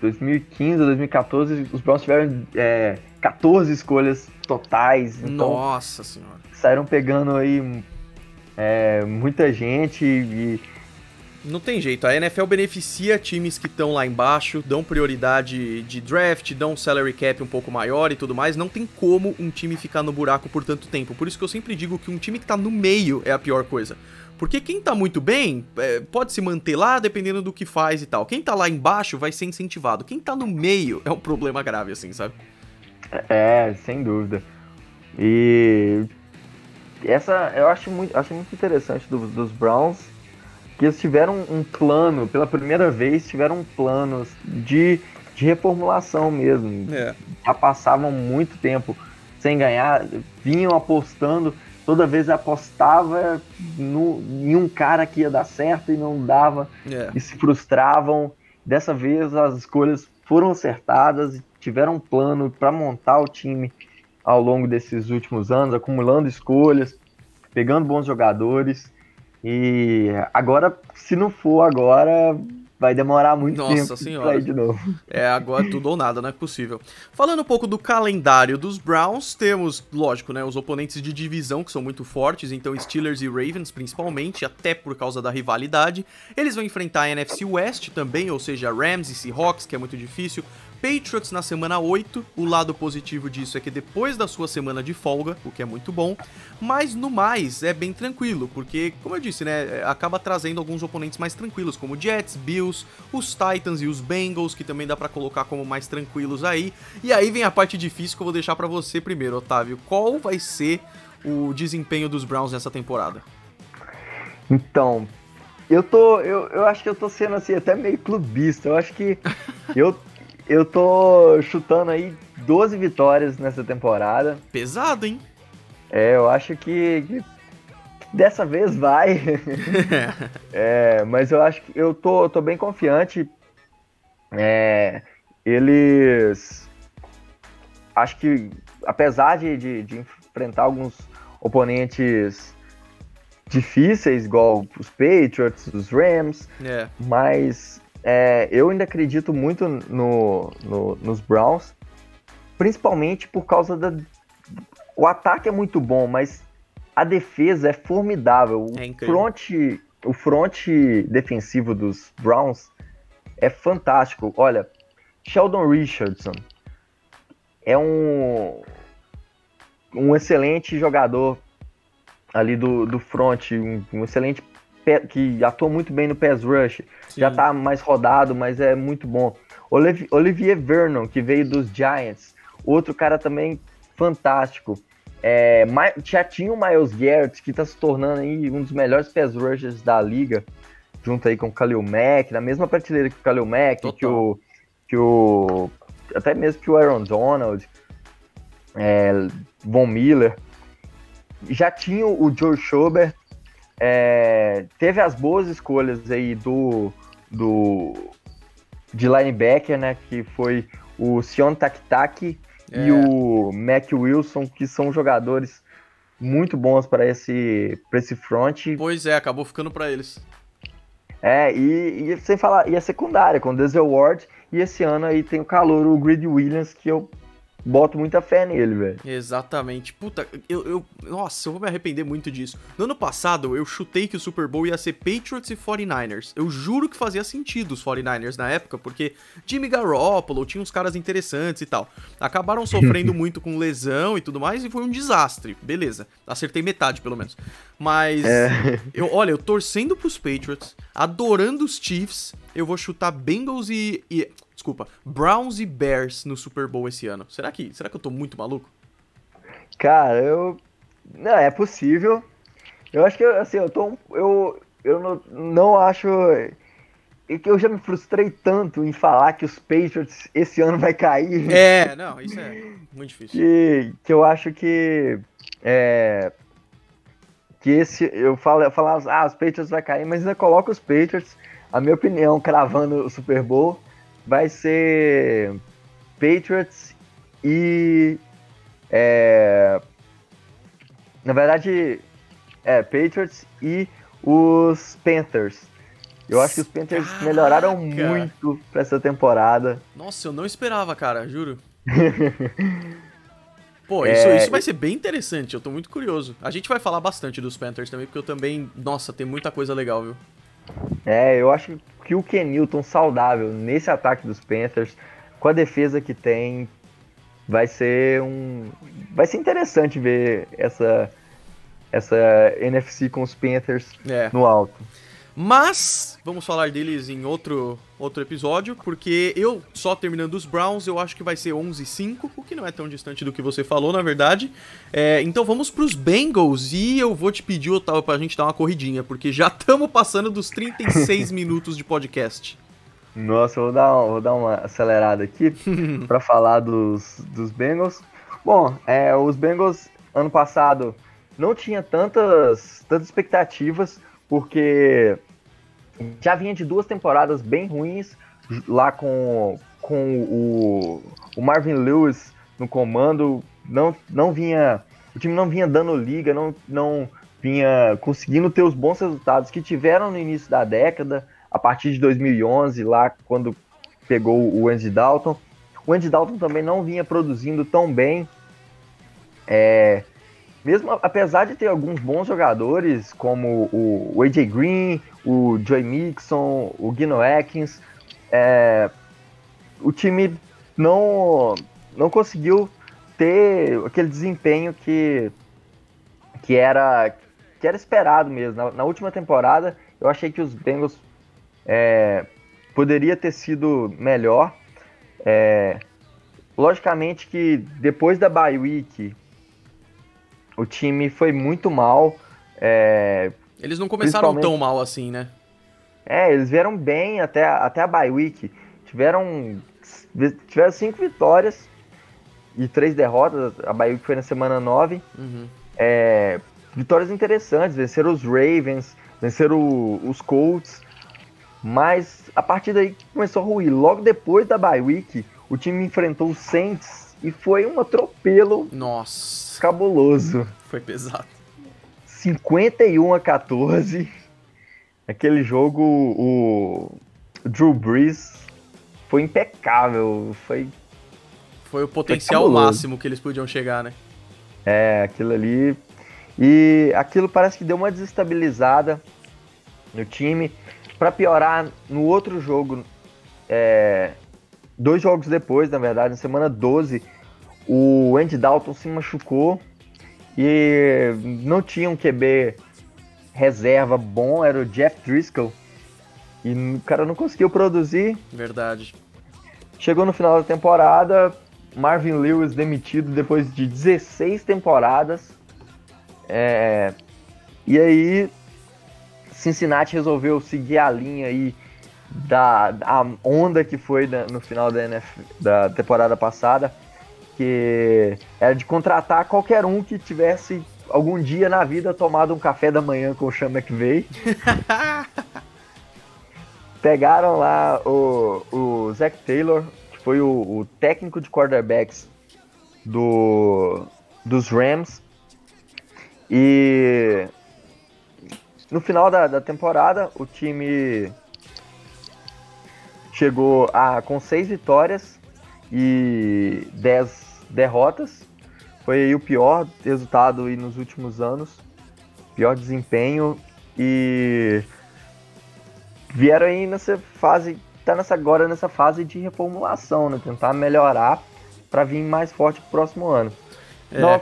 2015, 2014, os Browns tiveram é, 14 escolhas totais. Então Nossa senhora. Saíram pegando aí é, muita gente e não tem jeito, a NFL beneficia times que estão lá embaixo, dão prioridade de draft, dão salary cap um pouco maior e tudo mais. Não tem como um time ficar no buraco por tanto tempo. Por isso que eu sempre digo que um time que tá no meio é a pior coisa. Porque quem tá muito bem é, pode se manter lá dependendo do que faz e tal. Quem tá lá embaixo vai ser incentivado. Quem tá no meio é um problema grave, assim, sabe? É, sem dúvida. E essa eu acho muito, acho muito interessante do, dos Browns que eles tiveram um plano, pela primeira vez, tiveram um plano de, de reformulação mesmo. É. Já passavam muito tempo sem ganhar, vinham apostando, toda vez apostava no, em um cara que ia dar certo e não dava, é. e se frustravam. Dessa vez as escolhas foram acertadas e tiveram um plano para montar o time ao longo desses últimos anos, acumulando escolhas, pegando bons jogadores e agora, se não for agora, vai demorar muito Nossa tempo senhora. pra de novo. É, agora tudo ou nada, não é possível. Falando um pouco do calendário dos Browns, temos, lógico, né, os oponentes de divisão que são muito fortes, então Steelers e Ravens principalmente, até por causa da rivalidade. Eles vão enfrentar a NFC West também, ou seja, Rams e Seahawks, que é muito difícil. Patriots na semana 8. O lado positivo disso é que depois da sua semana de folga, o que é muito bom, mas no mais é bem tranquilo, porque, como eu disse, né, acaba trazendo alguns oponentes mais tranquilos, como Jets, Bills, os Titans e os Bengals, que também dá para colocar como mais tranquilos aí. E aí vem a parte difícil que eu vou deixar para você primeiro, Otávio. Qual vai ser o desempenho dos Browns nessa temporada? Então, eu tô. Eu, eu acho que eu tô sendo assim, até meio clubista. Eu acho que eu, eu tô chutando aí 12 vitórias nessa temporada. Pesado, hein? É, eu acho que, que dessa vez vai. é, mas eu acho que eu tô, tô bem confiante. É, eles. Acho que, apesar de, de, de enfrentar alguns oponentes difíceis, igual os Patriots, os Rams, é. mas é, eu ainda acredito muito no, no, nos Browns, principalmente por causa da. O ataque é muito bom, mas a defesa é formidável. O, é front, o front defensivo dos Browns é fantástico. Olha, Sheldon Richardson é um, um excelente jogador ali do, do front, um, um excelente que atua muito bem no pass rush, Sim. já tá mais rodado, mas é muito bom. Olivier Vernon, que veio dos Giants, outro cara também fantástico. É, já tinha o Miles Garrett, que tá se tornando aí um dos melhores pass rushers da liga, junto aí com o Khalil Mack, na mesma prateleira que o Khalil Mack, que o, que o. até mesmo que o Aaron Donald, é, Von Miller. Já tinha o Joe Schobert, é, teve as boas escolhas aí do, do de linebacker, né? Que foi o Sion Taktaki é. e o Mac Wilson, que são jogadores muito bons para esse, esse front. Pois é, acabou ficando para eles. É, e, e sem falar, e a secundária, com o Denzel Ward, e esse ano aí tem o calor, o Grid Williams, que eu boto muita fé nele, velho. Exatamente. Puta, eu, eu. Nossa, eu vou me arrepender muito disso. No ano passado, eu chutei que o Super Bowl ia ser Patriots e 49ers. Eu juro que fazia sentido os 49ers na época, porque Jimmy Garoppolo tinha uns caras interessantes e tal. Acabaram sofrendo muito com lesão e tudo mais, e foi um desastre. Beleza. Acertei metade, pelo menos. Mas. É. Eu, olha, eu torcendo pros Patriots, adorando os Chiefs, eu vou chutar Bengals e, e Desculpa, Browns e Bears no Super Bowl esse ano. Será que, será que eu tô muito maluco? Cara, eu. Não, é possível. Eu acho que, assim, eu tô. Eu, eu não, não acho. E que eu já me frustrei tanto em falar que os Patriots esse ano vai cair. É, não, isso é muito difícil. Que, que eu acho que. É, que esse. Eu falo, eu falava, ah, os Patriots vai cair, mas ainda coloca os Patriots, a minha opinião, cravando o Super Bowl vai ser Patriots e. É, na verdade, é Patriots e os Panthers. Eu acho que os Panthers Caraca. melhoraram muito pra essa temporada. Nossa, eu não esperava, cara, juro. Pô, É, isso, isso vai ser bem interessante, eu tô muito curioso. A gente vai falar bastante dos Panthers também, porque eu também. Nossa, tem muita coisa legal, viu? É, eu acho que o Ken Newton saudável nesse ataque dos Panthers, com a defesa que tem, vai ser um. Vai ser interessante ver essa, essa NFC com os Panthers É. no alto. Mas vamos falar deles em outro, outro episódio, porque eu, só terminando os Browns, eu acho que vai ser 11-5, o que não é tão distante do que você falou, na verdade. É, então vamos pros Bengals e eu vou te pedir, Otávio, pra gente dar uma corridinha, porque já estamos passando dos 36 minutos de podcast. Nossa, eu vou dar, vou dar uma acelerada aqui para falar dos, dos Bengals. Bom, é, os Bengals ano passado não tinha tantas, tantas expectativas, porque já vinha de duas temporadas bem ruins, lá com, com o, o Marvin Lewis no comando, não, não vinha. O time não vinha dando liga, não, não vinha conseguindo ter os bons resultados que tiveram no início da década, a partir de 2011, lá quando pegou o Andy Dalton. O Andy Dalton também não vinha produzindo tão bem. É, mesmo apesar de ter alguns bons jogadores, como o, AJ Green, o Joey Mixon, o Gino Atkins, é, o time não, não conseguiu ter aquele desempenho que, que, era, que era esperado mesmo. Na, na última temporada, eu achei que os Bengals é, poderia ter sido melhor. É, logicamente que depois da bye week, o time foi muito mal. É, Eles não começaram tão mal assim, né? é, eles vieram bem até, até a bye week. Tiveram, tiveram cinco vitórias e três derrotas. A bye week foi na semana 9. Uhum. É, vitórias interessantes, venceram os Ravens, venceram o- os Colts, mas a partir daí começou a ruir. Logo depois da bye week, o time enfrentou os Saints e foi um atropelo Nossa, cabuloso. foi pesado. 51 a 14. Aquele jogo, o Drew Brees foi impecável, foi Foi o potencial cabuloso. máximo que eles podiam chegar, né? É, aquilo ali. E aquilo parece que deu uma desestabilizada no time. Pra piorar, no outro jogo, é, dois jogos depois, na verdade, na semana 12, o Andy Dalton se machucou e não tinha um QB reserva bom, era o Jeff Driscoll. E o cara não conseguiu produzir. Verdade. Chegou no final da temporada, Marvin Lewis demitido depois de 16 temporadas. É, e aí, Cincinnati resolveu seguir a linha aí da, da onda que foi da- no final da, NF da temporada passada, que era de contratar qualquer um que tivesse algum dia na vida tomado um café da manhã com o Sean McVay. Pegaram lá o, o Zach Taylor, que foi o, o técnico de quarterbacks do, dos Rams. E no final da, da temporada, o time chegou a, com seis vitórias e 10 derrotas. Foi aí o pior resultado aí nos últimos anos. Pior desempenho. E vieram aí nessa fase, tá nessa agora nessa fase de reformulação, né? Tentar melhorar para vir mais forte pro próximo ano. É. Na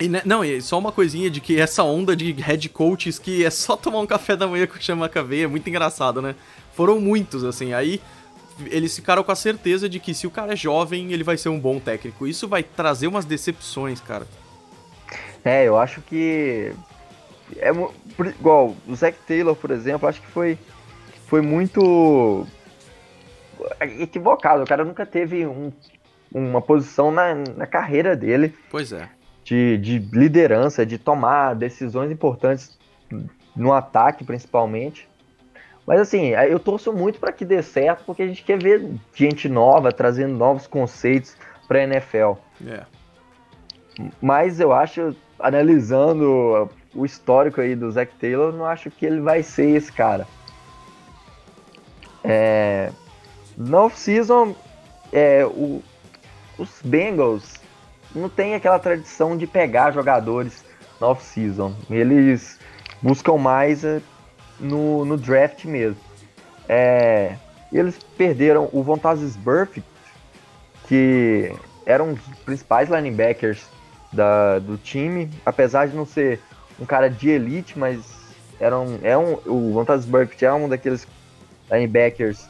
E, né, não, e só uma coisinha de que essa onda de head coaches que é só tomar um café da manhã com o Chama Cavei é muito engraçado, né? Foram muitos, assim. Aí eles ficaram com a certeza de que se o cara é jovem, ele vai ser um bom técnico. Isso vai trazer umas decepções, cara. É, eu acho que. É, igual, o Zac Taylor, por exemplo, acho que foi, foi muito equivocado. O cara nunca teve um- uma posição na, na carreira dele Pois é. De, de liderança, de tomar decisões importantes no ataque, principalmente. Mas assim, eu torço muito para que dê certo, porque a gente quer ver gente nova trazendo novos conceitos para a NFL. É. Mas eu acho, analisando o histórico aí do Zac Taylor, não acho que ele vai ser esse cara. É, no off-season, é, o, os Bengals não tem aquela tradição de pegar jogadores no off-season. Eles buscam mais é, no, no draft mesmo. É, eles perderam o Vontazes Burfict, que era um dos principais linebackers da, do time, apesar de não ser um cara de elite, mas era um, é um, o Vontazes Burfict é um daqueles linebackers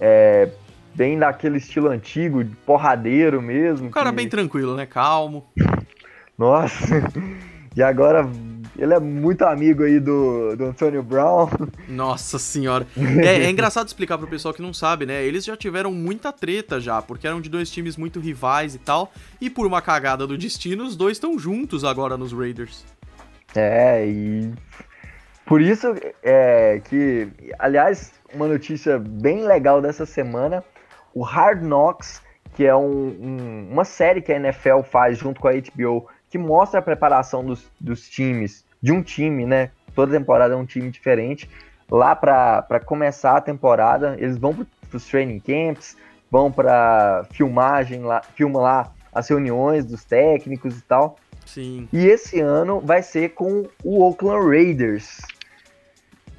é, bem daquele estilo antigo, porradeiro mesmo. Um cara que... bem tranquilo, né? Calmo. Nossa, e agora ele é muito amigo aí do, do Antonio Brown. Nossa senhora. É, é engraçado explicar pro pessoal que não sabe, né? Eles já tiveram muita treta já, porque eram de dois times muito rivais e tal. E por uma cagada do destino, os dois estão juntos agora nos Raiders. É, e por isso é que, aliás, uma notícia bem legal dessa semana, o Hard Knocks, que é um, um, uma série que a NFL faz junto com a HBO que mostra a preparação dos, dos times, de um time, né? Toda temporada é um time diferente. Lá para começar a temporada, eles vão para os training camps, vão para filmagem, lá, filma lá as reuniões dos técnicos e tal. Sim. E esse ano vai ser com o Oakland Raiders.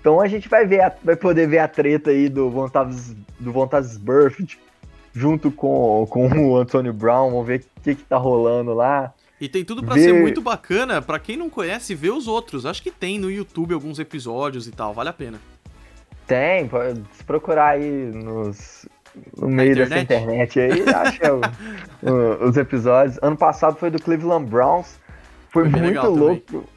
Então a gente vai ver, a, vai poder ver a treta aí do Vontades, do Vontades Burfict junto com, com o Antônio Brown. Vamos ver o que, que tá rolando lá. E tem tudo para ver... ser muito bacana, para quem não conhece, ver os outros. Acho que tem no YouTube alguns episódios e tal, vale a pena. Tem, pode procurar aí nos, no meio dessa internet aí, acha o, os episódios. Ano passado foi do Cleveland Browns. Foi, foi muito louco. Também.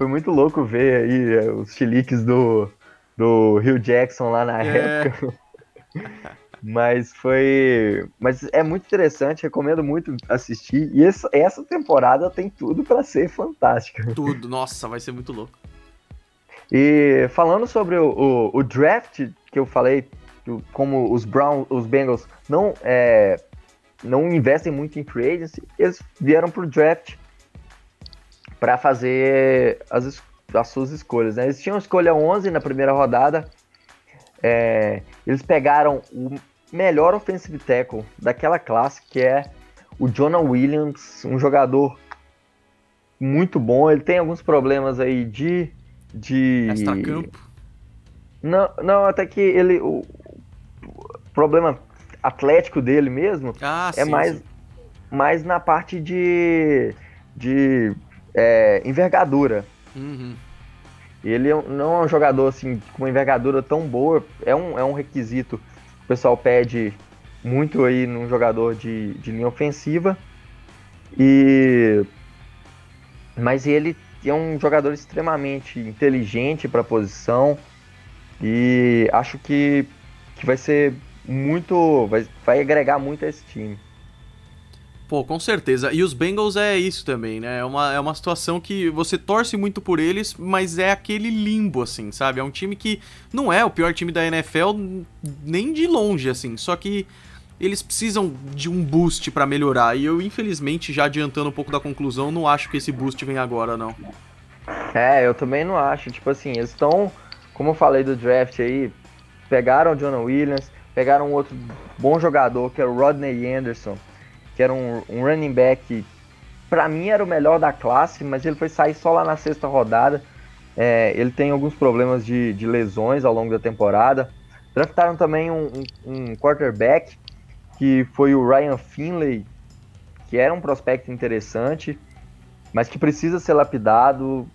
Foi muito louco ver aí é, os chiliques do, do Rio Jackson lá na é. época. Mas foi. Mas é muito interessante, recomendo muito assistir. E essa, essa temporada tem tudo para ser fantástica. Tudo, nossa, vai ser muito louco. E falando sobre o, o, o draft que eu falei, como os Brown, os Bengals não, é, não investem muito em free agency, eles vieram pro draft para fazer as, as suas escolhas. Né? Eles tinham escolha 11 na primeira rodada. É, eles pegaram o melhor offensive tackle daquela classe, que é o Jonah Williams, um jogador muito bom. Ele tem alguns problemas aí de. de... Extra-campo? Não, não, até que ele. O, o problema atlético dele mesmo ah, é sim, mais, sim. mais na parte de. de é, envergadura. Uhum. Ele é não é um jogador assim com uma envergadura tão boa, é um, é um requisito pessoal pede muito aí num jogador de, de linha ofensiva. E mas ele é um jogador extremamente inteligente para a posição e acho que, que vai ser muito vai, vai agregar muito a esse time. Pô, com certeza. E os Bengals é isso também, né? É uma, é uma situação que você torce muito por eles, mas é aquele limbo, assim, sabe? É um time que não é o pior time da NFL nem de longe, assim. Só que eles precisam de um boost para melhorar. E eu, infelizmente, já adiantando um pouco da conclusão, não acho que esse boost vem agora, não. É, eu também não acho. Tipo assim, eles estão, como eu falei do draft aí, pegaram o Jonah Williams, pegaram outro bom jogador, que é o Rodney Anderson que era um, um running back, para mim era o melhor da classe, mas ele foi sair só lá na sexta rodada. É, ele tem alguns problemas de, de, lesões ao longo da temporada. Draftaram também um, um, um, quarterback, que foi o Ryan Finley, que era um prospecto interessante, mas que precisa ser lapidado.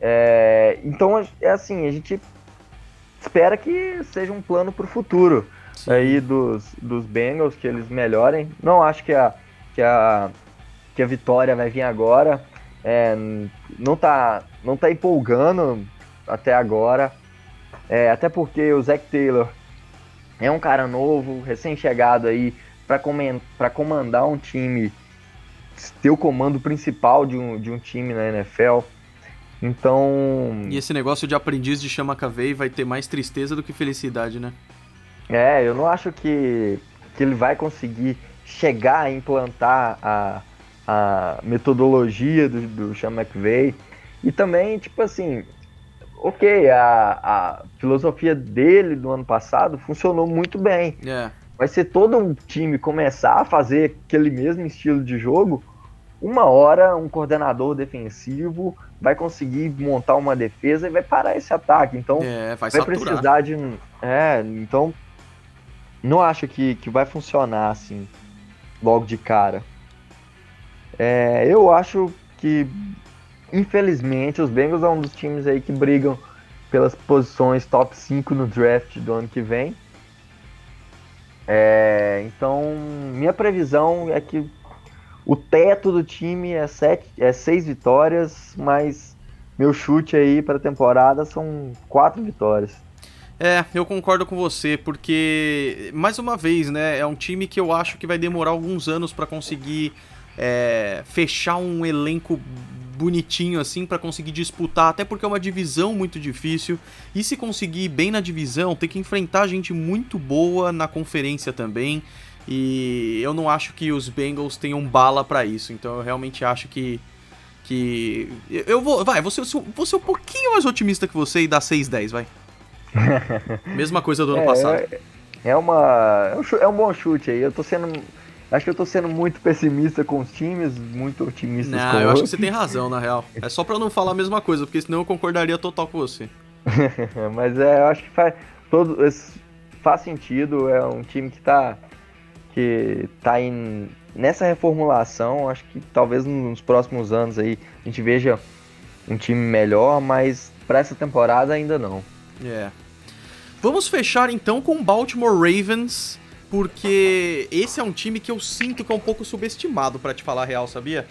É, então, é assim, a gente espera que seja um plano para o futuro. Sim. aí dos, dos Bengals, que eles melhorem. Não acho que a, que a, que a vitória vai vir agora. É, não, tá, não tá empolgando até agora. É, até porque o Zach Taylor é um cara novo, recém-chegado aí, para comandar um time, ter o comando principal de um, de um time na NFL. Então. E esse negócio de aprendiz de chama cavei vai ter mais tristeza do que felicidade, né? É, eu não acho que, que ele vai conseguir chegar a implantar a, a metodologia do, do Sean McVay. E também, tipo assim, ok, a, a filosofia dele do ano passado funcionou muito bem. É. Vai ser todo um time começar a fazer aquele mesmo estilo de jogo, uma hora um coordenador defensivo vai conseguir montar uma defesa e vai parar esse ataque. Então é, vai, vai precisar de. É, então não acho que, que vai funcionar assim logo de cara. É, eu acho que infelizmente os Bengals é um dos times aí que brigam pelas posições top 5 no draft do ano que vem. É, então, minha previsão é que o teto do time é, sete, é seis vitórias, mas meu chute aí para a temporada são quatro vitórias. É, eu concordo com você, porque, mais uma vez, né, é um time que eu acho que vai demorar alguns anos para conseguir é, fechar um elenco bonitinho assim para conseguir disputar, até porque é uma divisão muito difícil. E se conseguir bem na divisão, tem que enfrentar gente muito boa na conferência também. E eu não acho que os Bengals tenham bala para isso. Então eu realmente acho que que eu vou, vai, você ser um pouquinho mais otimista que você e dar 6-10, vai. Mesma coisa do ano é, passado. É, é uma é um bom chute aí. Eu tô sendo Acho que eu tô sendo muito pessimista com os times, muito otimista não, com eu outros. acho que você tem razão, na real. É só para não falar a mesma coisa, porque senão eu concordaria total com você. Mas é, eu acho que faz, todo, faz sentido, é um time que tá, que tá em, nessa reformulação, acho que talvez nos próximos anos aí a gente veja um time melhor, mas para essa temporada ainda não. É. Vamos fechar então com o Baltimore Ravens, porque esse é um time que eu sinto que é um pouco subestimado, para te falar a real, sabia?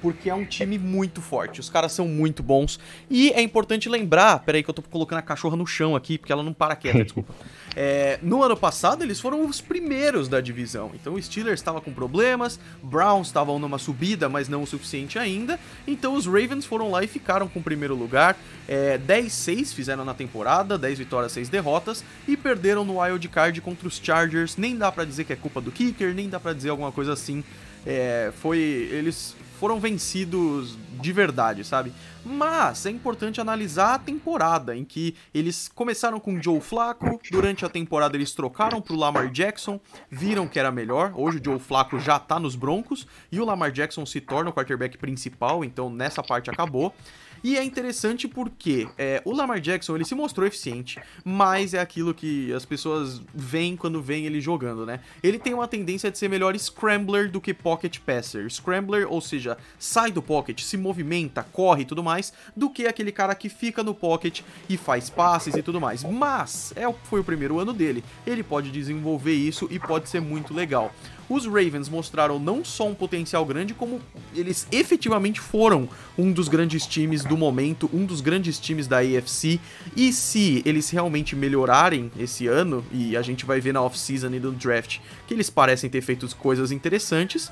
Porque é um time muito forte, os caras são muito bons. E é importante lembrar, peraí que eu tô colocando a cachorra no chão aqui, porque ela não para quieta, desculpa. É, no ano passado, eles foram os primeiros da divisão. Então o Steelers estava com problemas, Browns estavam numa subida, mas não o suficiente ainda. Então os Ravens foram lá e ficaram com o primeiro lugar. É, 10-6 fizeram na temporada, 10 vitórias, 6 derrotas. E perderam no wild card contra os Chargers. Nem dá para dizer que é culpa do kicker, nem dá para dizer alguma coisa assim. É, foi. Eles foram vencidos de verdade, sabe? Mas é importante analisar a temporada em que eles começaram com Joe Flacco, durante a temporada eles trocaram pro Lamar Jackson, viram que era melhor. Hoje o Joe Flacco já tá nos Broncos e o Lamar Jackson se torna o quarterback principal, então nessa parte acabou. E é interessante porque é, o Lamar Jackson ele se mostrou eficiente, mas é aquilo que as pessoas veem quando veem ele jogando, né? Ele tem uma tendência de ser melhor scrambler do que pocket passer. Scrambler, ou seja, sai do pocket, se movimenta, corre e tudo mais, do que aquele cara que fica no pocket e faz passes e tudo mais. Mas é, foi o primeiro ano dele. Ele pode desenvolver isso e pode ser muito legal os Ravens mostraram não só um potencial grande, como eles efetivamente foram um dos grandes times do momento, um dos grandes times da AFC. E se eles realmente melhorarem esse ano, e a gente vai ver na off-season e no draft que eles parecem ter feito coisas interessantes,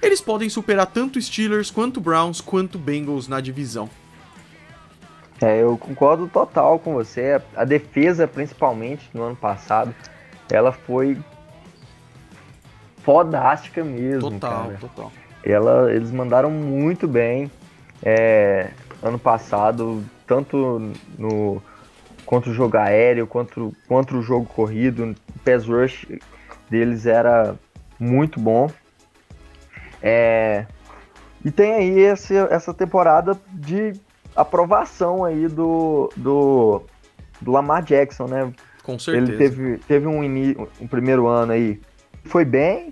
eles podem superar tanto Steelers, quanto Browns, quanto Bengals na divisão. É, eu concordo total com você. A defesa, principalmente no ano passado, ela foi fodástica mesmo. Total, cara. total. Ela, eles mandaram muito bem é, ano passado, tanto no contra o jogo aéreo, quanto, contra o jogo corrido. O pass rush deles era muito bom. É, e tem aí esse, essa temporada de aprovação aí do, do, do Lamar Jackson, né? Com certeza. Ele teve, teve um, um primeiro ano aí foi bem,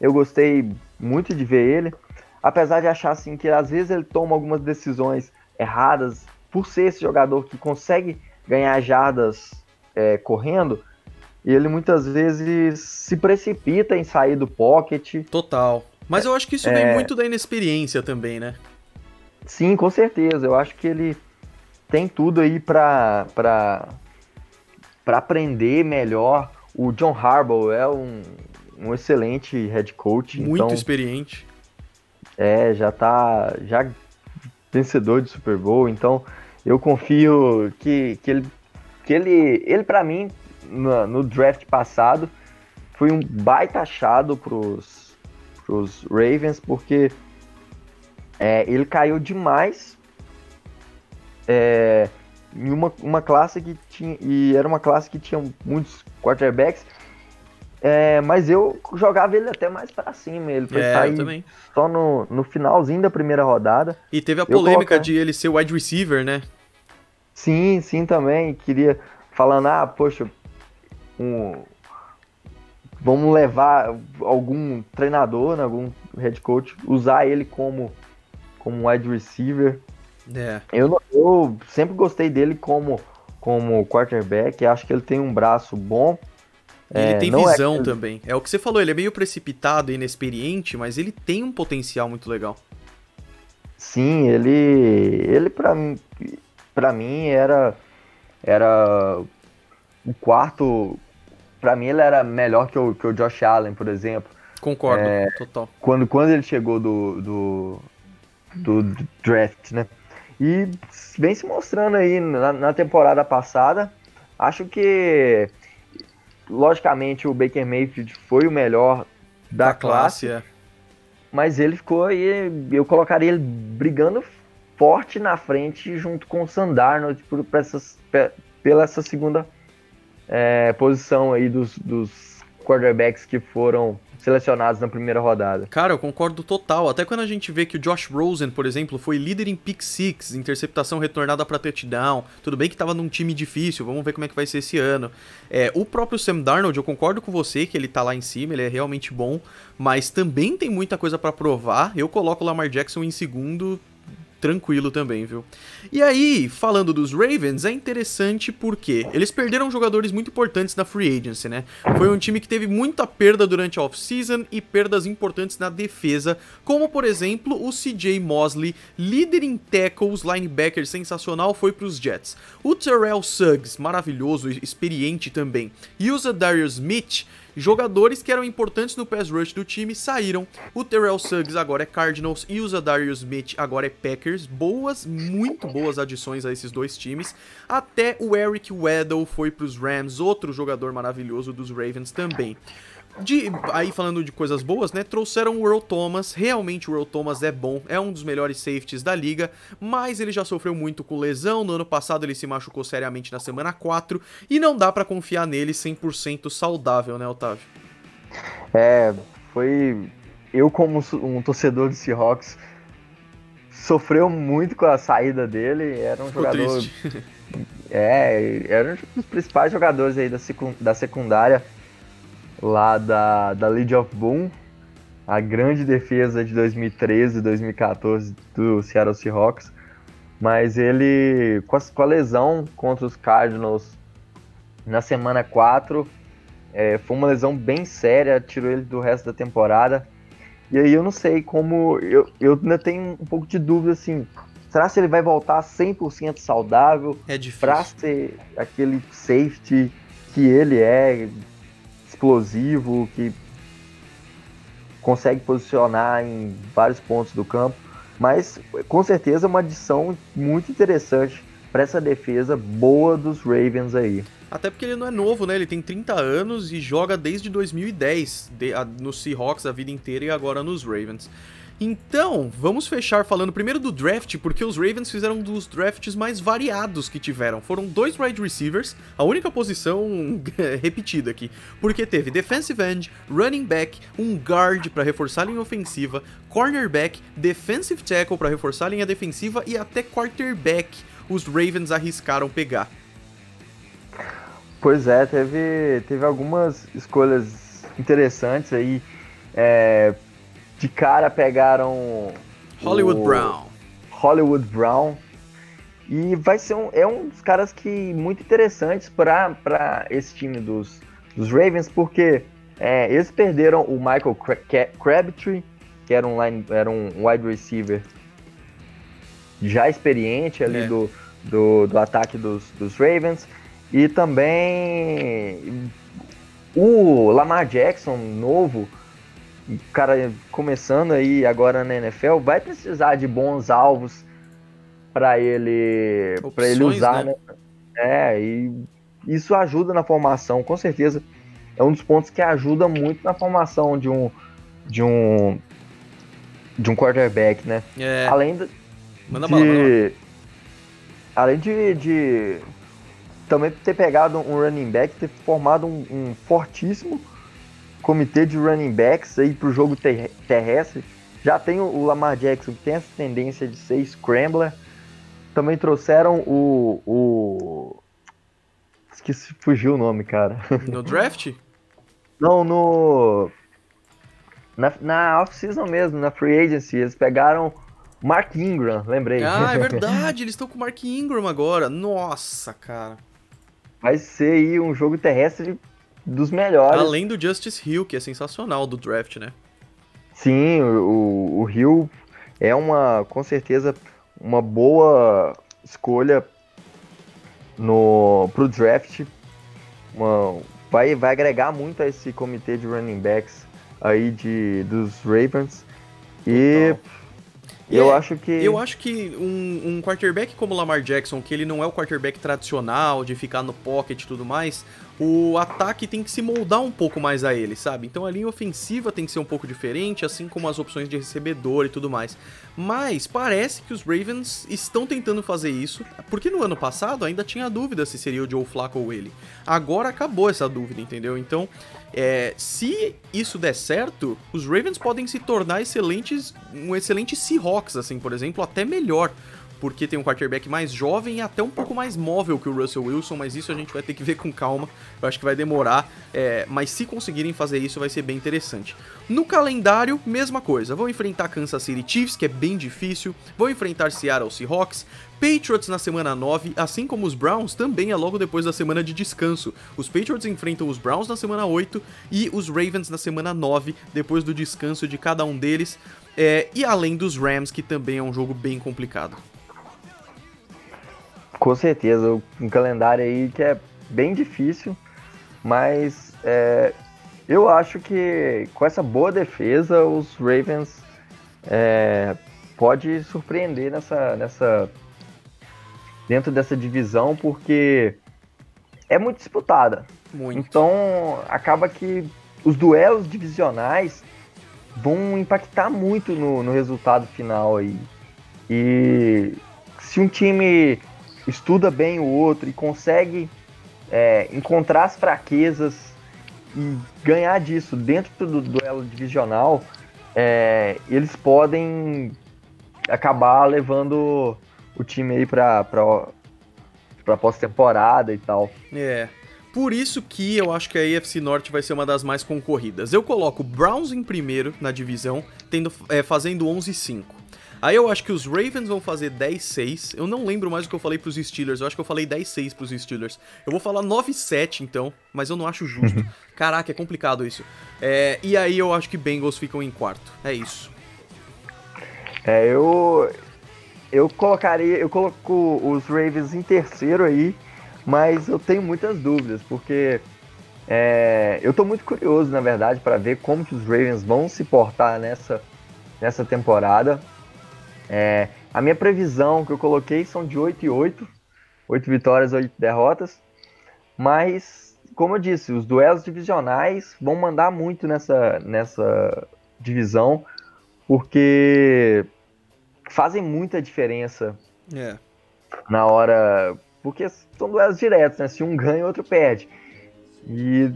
eu gostei muito de ver ele, apesar de achar assim que às vezes ele toma algumas decisões erradas por ser esse jogador que consegue ganhar jardas é, correndo, e ele muitas vezes se precipita em sair do pocket. Total. Mas eu acho que isso é... vem muito da inexperiência também, né? Sim, com certeza. Eu acho que ele tem tudo aí para para aprender melhor. O John Harbaugh é um, um excelente head coach. Muito então, experiente. É, já tá já vencedor de Super Bowl, então eu confio que, que ele, que ele, ele para mim, no, no, draft passado, foi um baita achado pros, pros Ravens, porque é, ele caiu demais é, em uma, uma classe que tinha. E era uma classe que tinha muitos quarterbacks. É, mas eu jogava ele até mais para cima. Ele foi É, sair só no, no finalzinho da primeira rodada. E teve a polêmica coloco- de ele ser wide receiver, né? Sim, sim, também. Queria falando, ah, poxa, um, vamos levar algum treinador, né, algum head coach, usar ele como, como wide receiver. É. Eu, eu sempre gostei dele como, como quarterback. Acho que ele tem um braço bom. E ele É, tem é visão aquele- também. É o que você falou, ele é meio precipitado e inexperiente, mas ele tem um potencial muito legal. Sim, ele, ele para mim, para mim era, era o quarto. Pra mim ele era melhor que o, que o Josh Allen, por exemplo. Concordo, É. total. quando, quando ele chegou do, do, do draft, né? E vem se mostrando aí na, na temporada passada. Acho que, logicamente, o Baker Mayfield foi o melhor da, Da classe, classe, é. mas ele ficou aí. Eu colocaria ele brigando forte na frente junto com o Sandarnold por, pra essas, pe- pela essa segunda é, posição aí dos, dos quarterbacks que foram selecionados na primeira rodada. Cara, eu concordo total. Até quando a gente vê que o Josh Rosen, por exemplo, foi líder em pick six, interceptação retornada para touchdown. Tudo bem que tava num time difícil, vamos ver como é que vai ser esse ano. É, o próprio Sam Darnold, eu concordo com você que ele tá lá em cima, ele é realmente bom, mas também tem muita coisa para provar. Eu coloco o Lamar Jackson em segundo tranquilo também, viu? E aí, falando dos Ravens, é interessante porque eles perderam jogadores muito importantes na free agency, né? Foi um time que teve muita perda durante a off-season e perdas importantes na defesa, como por exemplo o CJ Mosley, líder em tackles, linebacker sensacional, foi para os Jets. O Terrell Suggs, maravilhoso, experiente também, e o Zadarius Smith, jogadores que eram importantes no pass rush do time, saíram. O Terrell Suggs agora é Cardinals e o Zadarius Smith agora é Packers. Boas, muito boas adições a esses dois times. Até o Eric Weddle foi para os Rams, outro jogador maravilhoso dos Ravens também. De, aí falando de coisas boas, né? Trouxeram o Earl Thomas. Realmente o Earl Thomas é bom, é um dos melhores safeties da liga, mas ele já sofreu muito com lesão. No ano passado ele se machucou seriamente na semana 4 e não dá pra confiar nele 100% saudável, né, Otávio? É, foi. Eu, como um torcedor do Seahawks, sofreu muito com a saída dele. Era um Ficou jogador. triste. É, era um dos principais jogadores aí da secundária lá da, da League of Boom. A grande defesa de 2013 e 2014 do Seattle Seahawks. Mas ele, com a, com a lesão contra os Cardinals na semana 4, é, foi uma lesão bem séria, tirou ele do resto da temporada. E aí eu não sei como. Eu, eu ainda tenho um pouco de dúvida assim. Será se ele vai voltar 100% saudável É difícil. pra ser aquele safety que ele é, explosivo, que consegue posicionar em vários pontos do campo? Mas com certeza é uma adição muito interessante para essa defesa boa dos Ravens aí. Até porque ele não é novo, né? Ele tem 30 anos e joga desde 2010 de, a, no Seahawks a vida inteira e agora nos Ravens. Então, vamos fechar falando primeiro do draft, porque os Ravens fizeram um dos drafts mais variados que tiveram. Foram dois wide receivers, a única posição repetida aqui, porque teve defensive end, running back, um guard para reforçar a linha ofensiva, cornerback, defensive tackle para reforçar a linha defensiva e até quarterback. Os Ravens arriscaram pegar. Pois é, teve, teve algumas escolhas interessantes aí. É, de cara pegaram Hollywood Brown. Hollywood Brown. E vai ser um, é um dos caras que muito interessantes para esse time dos, dos Ravens, porque é, eles perderam o Michael Crabtree, que era um, line, era um wide receiver já experiente ali É. do, do, do ataque dos, dos Ravens. E também o Lamar Jackson, novo, cara começando aí agora na NFL, vai precisar de bons alvos para ele, para ele usar, né? né? É, e isso ajuda na formação, com certeza. É um dos pontos que ajuda muito na formação de um de um de um quarterback, né? É, Além, da- manda de, além de, de também ter pegado um running back, ter formado um, um fortíssimo comitê de running backs aí pro jogo ter terrestre. Já tem o Lamar Jackson, que tem essa tendência de ser scrambler. Também trouxeram o. o... Esqueci, fugiu o nome, cara. No draft? Não, no. Na, na off-season mesmo, na free agency. Eles pegaram Mark Ingram, lembrei. Ah, é verdade, eles estão com o Mark Ingram agora. Nossa, cara. Vai ser aí um jogo terrestre dos melhores. Além do Justice Hill, que é sensacional do draft, né? Sim, o, o Hill é uma, com certeza, uma boa escolha no pro draft. Uma, vai, vai agregar muito a esse comitê de running backs aí de, dos Ravens. E. Eu é, acho que. Eu acho que um, um quarterback como o Lamar Jackson, que ele não é o quarterback tradicional de ficar no pocket e tudo mais, o ataque tem que se moldar um pouco mais a ele, sabe? Então a linha ofensiva tem que ser um pouco diferente, assim como as opções de recebedor e tudo mais. Mas parece que os Ravens estão tentando fazer isso, porque no ano passado ainda tinha dúvida se seria o Joe Flacco ou ele. Agora acabou essa dúvida, entendeu? Então é, se isso der certo, os Ravens podem se tornar excelentes, um excelente Seahawks, assim, por exemplo, até melhor porque tem um quarterback mais jovem e até um pouco mais móvel que o Russell Wilson, mas isso a gente vai ter que ver com calma. Eu acho que vai demorar, é, mas se conseguirem fazer isso, vai ser bem interessante. No calendário, mesma coisa. Vão enfrentar Kansas City Chiefs, que é bem difícil. Vão enfrentar Seattle Seahawks. Patriots na semana 9, assim como os Browns, também é logo depois da semana de descanso. Os Patriots enfrentam os Browns na semana 8 e os Ravens na semana 9, depois do descanso de cada um deles. É, e além dos Rams, que também é um jogo bem complicado. Com certeza, um calendário aí que é bem difícil, mas é, eu acho que com essa boa defesa os Ravens é, pode surpreender nessa, nessa dentro dessa divisão porque é muito disputada. Muito. Então acaba que os duelos divisionais vão impactar muito no, no resultado final aí. E se um time estuda bem o outro e consegue é, encontrar as fraquezas e ganhar disso dentro do duelo divisional, é, eles podem acabar levando o time aí para para pós-temporada e tal. É. Por isso que eu acho que a AFC Norte vai ser uma das mais concorridas. Eu coloco Browns em primeiro na divisão, tendo, é, fazendo 11-5. Aí eu acho que os Ravens vão fazer 10-6. Eu não lembro mais o que eu falei pros Steelers. Eu acho que eu falei 10-6 pros Steelers. Eu vou falar 9-7 então, mas eu não acho justo. Caraca, é complicado isso. É, e aí eu acho que Bengals ficam em quarto. É isso. É, eu. Eu colocaria. Eu coloco os Ravens em terceiro aí, mas eu tenho muitas dúvidas, porque. É, eu tô muito curioso, na verdade, para ver como que os Ravens vão se portar nessa, nessa temporada. É, a minha previsão que eu coloquei são de 8 e 8, 8 vitórias, 8 derrotas. Mas, como eu disse, os duelos divisionais vão mandar muito nessa, nessa divisão, porque fazem muita diferença é. na hora. Porque são duelos diretos, né? Se um ganha, o outro perde. E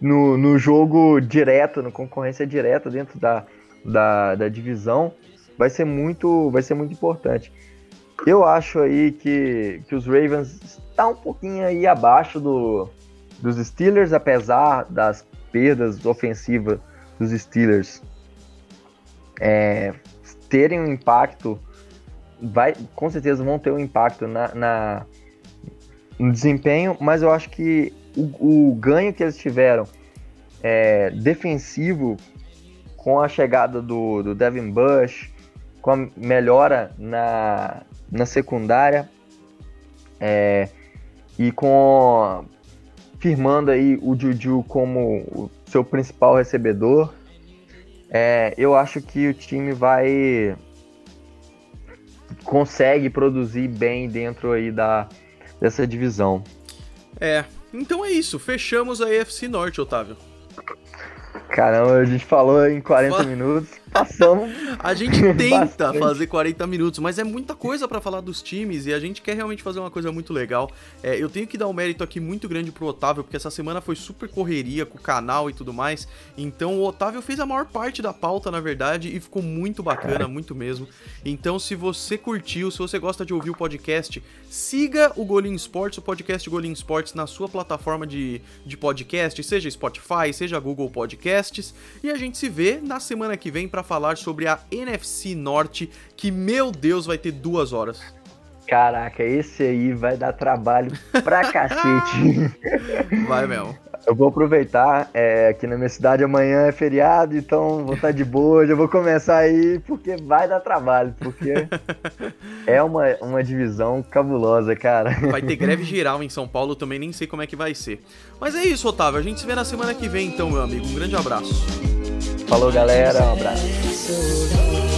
no, no jogo direto, na concorrência direta dentro da, da, da divisão, vai ser muito, vai ser muito importante. Eu acho aí que, que os Ravens estão um pouquinho aí abaixo do, dos Steelers, apesar das perdas ofensivas dos Steelers é, terem um impacto, vai, com certeza vão ter um impacto na, na no desempenho, mas eu acho que o, o ganho que eles tiveram é, defensivo com a chegada do, do Devin Bush, com a melhora na, na secundária é, e com firmando aí o Juju como o seu principal recebedor, é, eu acho que o time vai consegue produzir bem dentro aí da dessa divisão. É, então é isso. Fechamos a EFC Norte, Otávio. Caramba, a gente falou em 40 minutos. Passamos. A gente tenta bastante. fazer 40 minutos, mas é muita coisa para falar dos times e a gente quer realmente fazer uma coisa muito legal. É, eu tenho que dar um mérito aqui muito grande pro Otávio, porque essa semana foi super correria com o canal e tudo mais. Então o Otávio fez a maior parte da pauta, na verdade, e ficou muito bacana, muito mesmo. Então, se você curtiu, se você gosta de ouvir o podcast, siga o Golim Sports, o podcast Golim Sports na sua plataforma de, de podcast, seja Spotify, seja Google Podcasts. E a gente se vê na semana que vem para falar sobre a NFC Norte, que, meu Deus, vai ter duas horas. Caraca, esse aí vai dar trabalho pra cacete. Vai mesmo. Eu vou aproveitar, é, aqui na minha cidade amanhã é feriado, então vou estar de boa, já vou começar aí, porque vai dar trabalho, porque é uma, uma divisão cabulosa, cara. Vai ter greve geral em São Paulo, também nem sei como é que vai ser. Mas é isso, Otávio, a gente se vê na semana que vem então, meu amigo. Um grande abraço. Falou, galera, um abraço.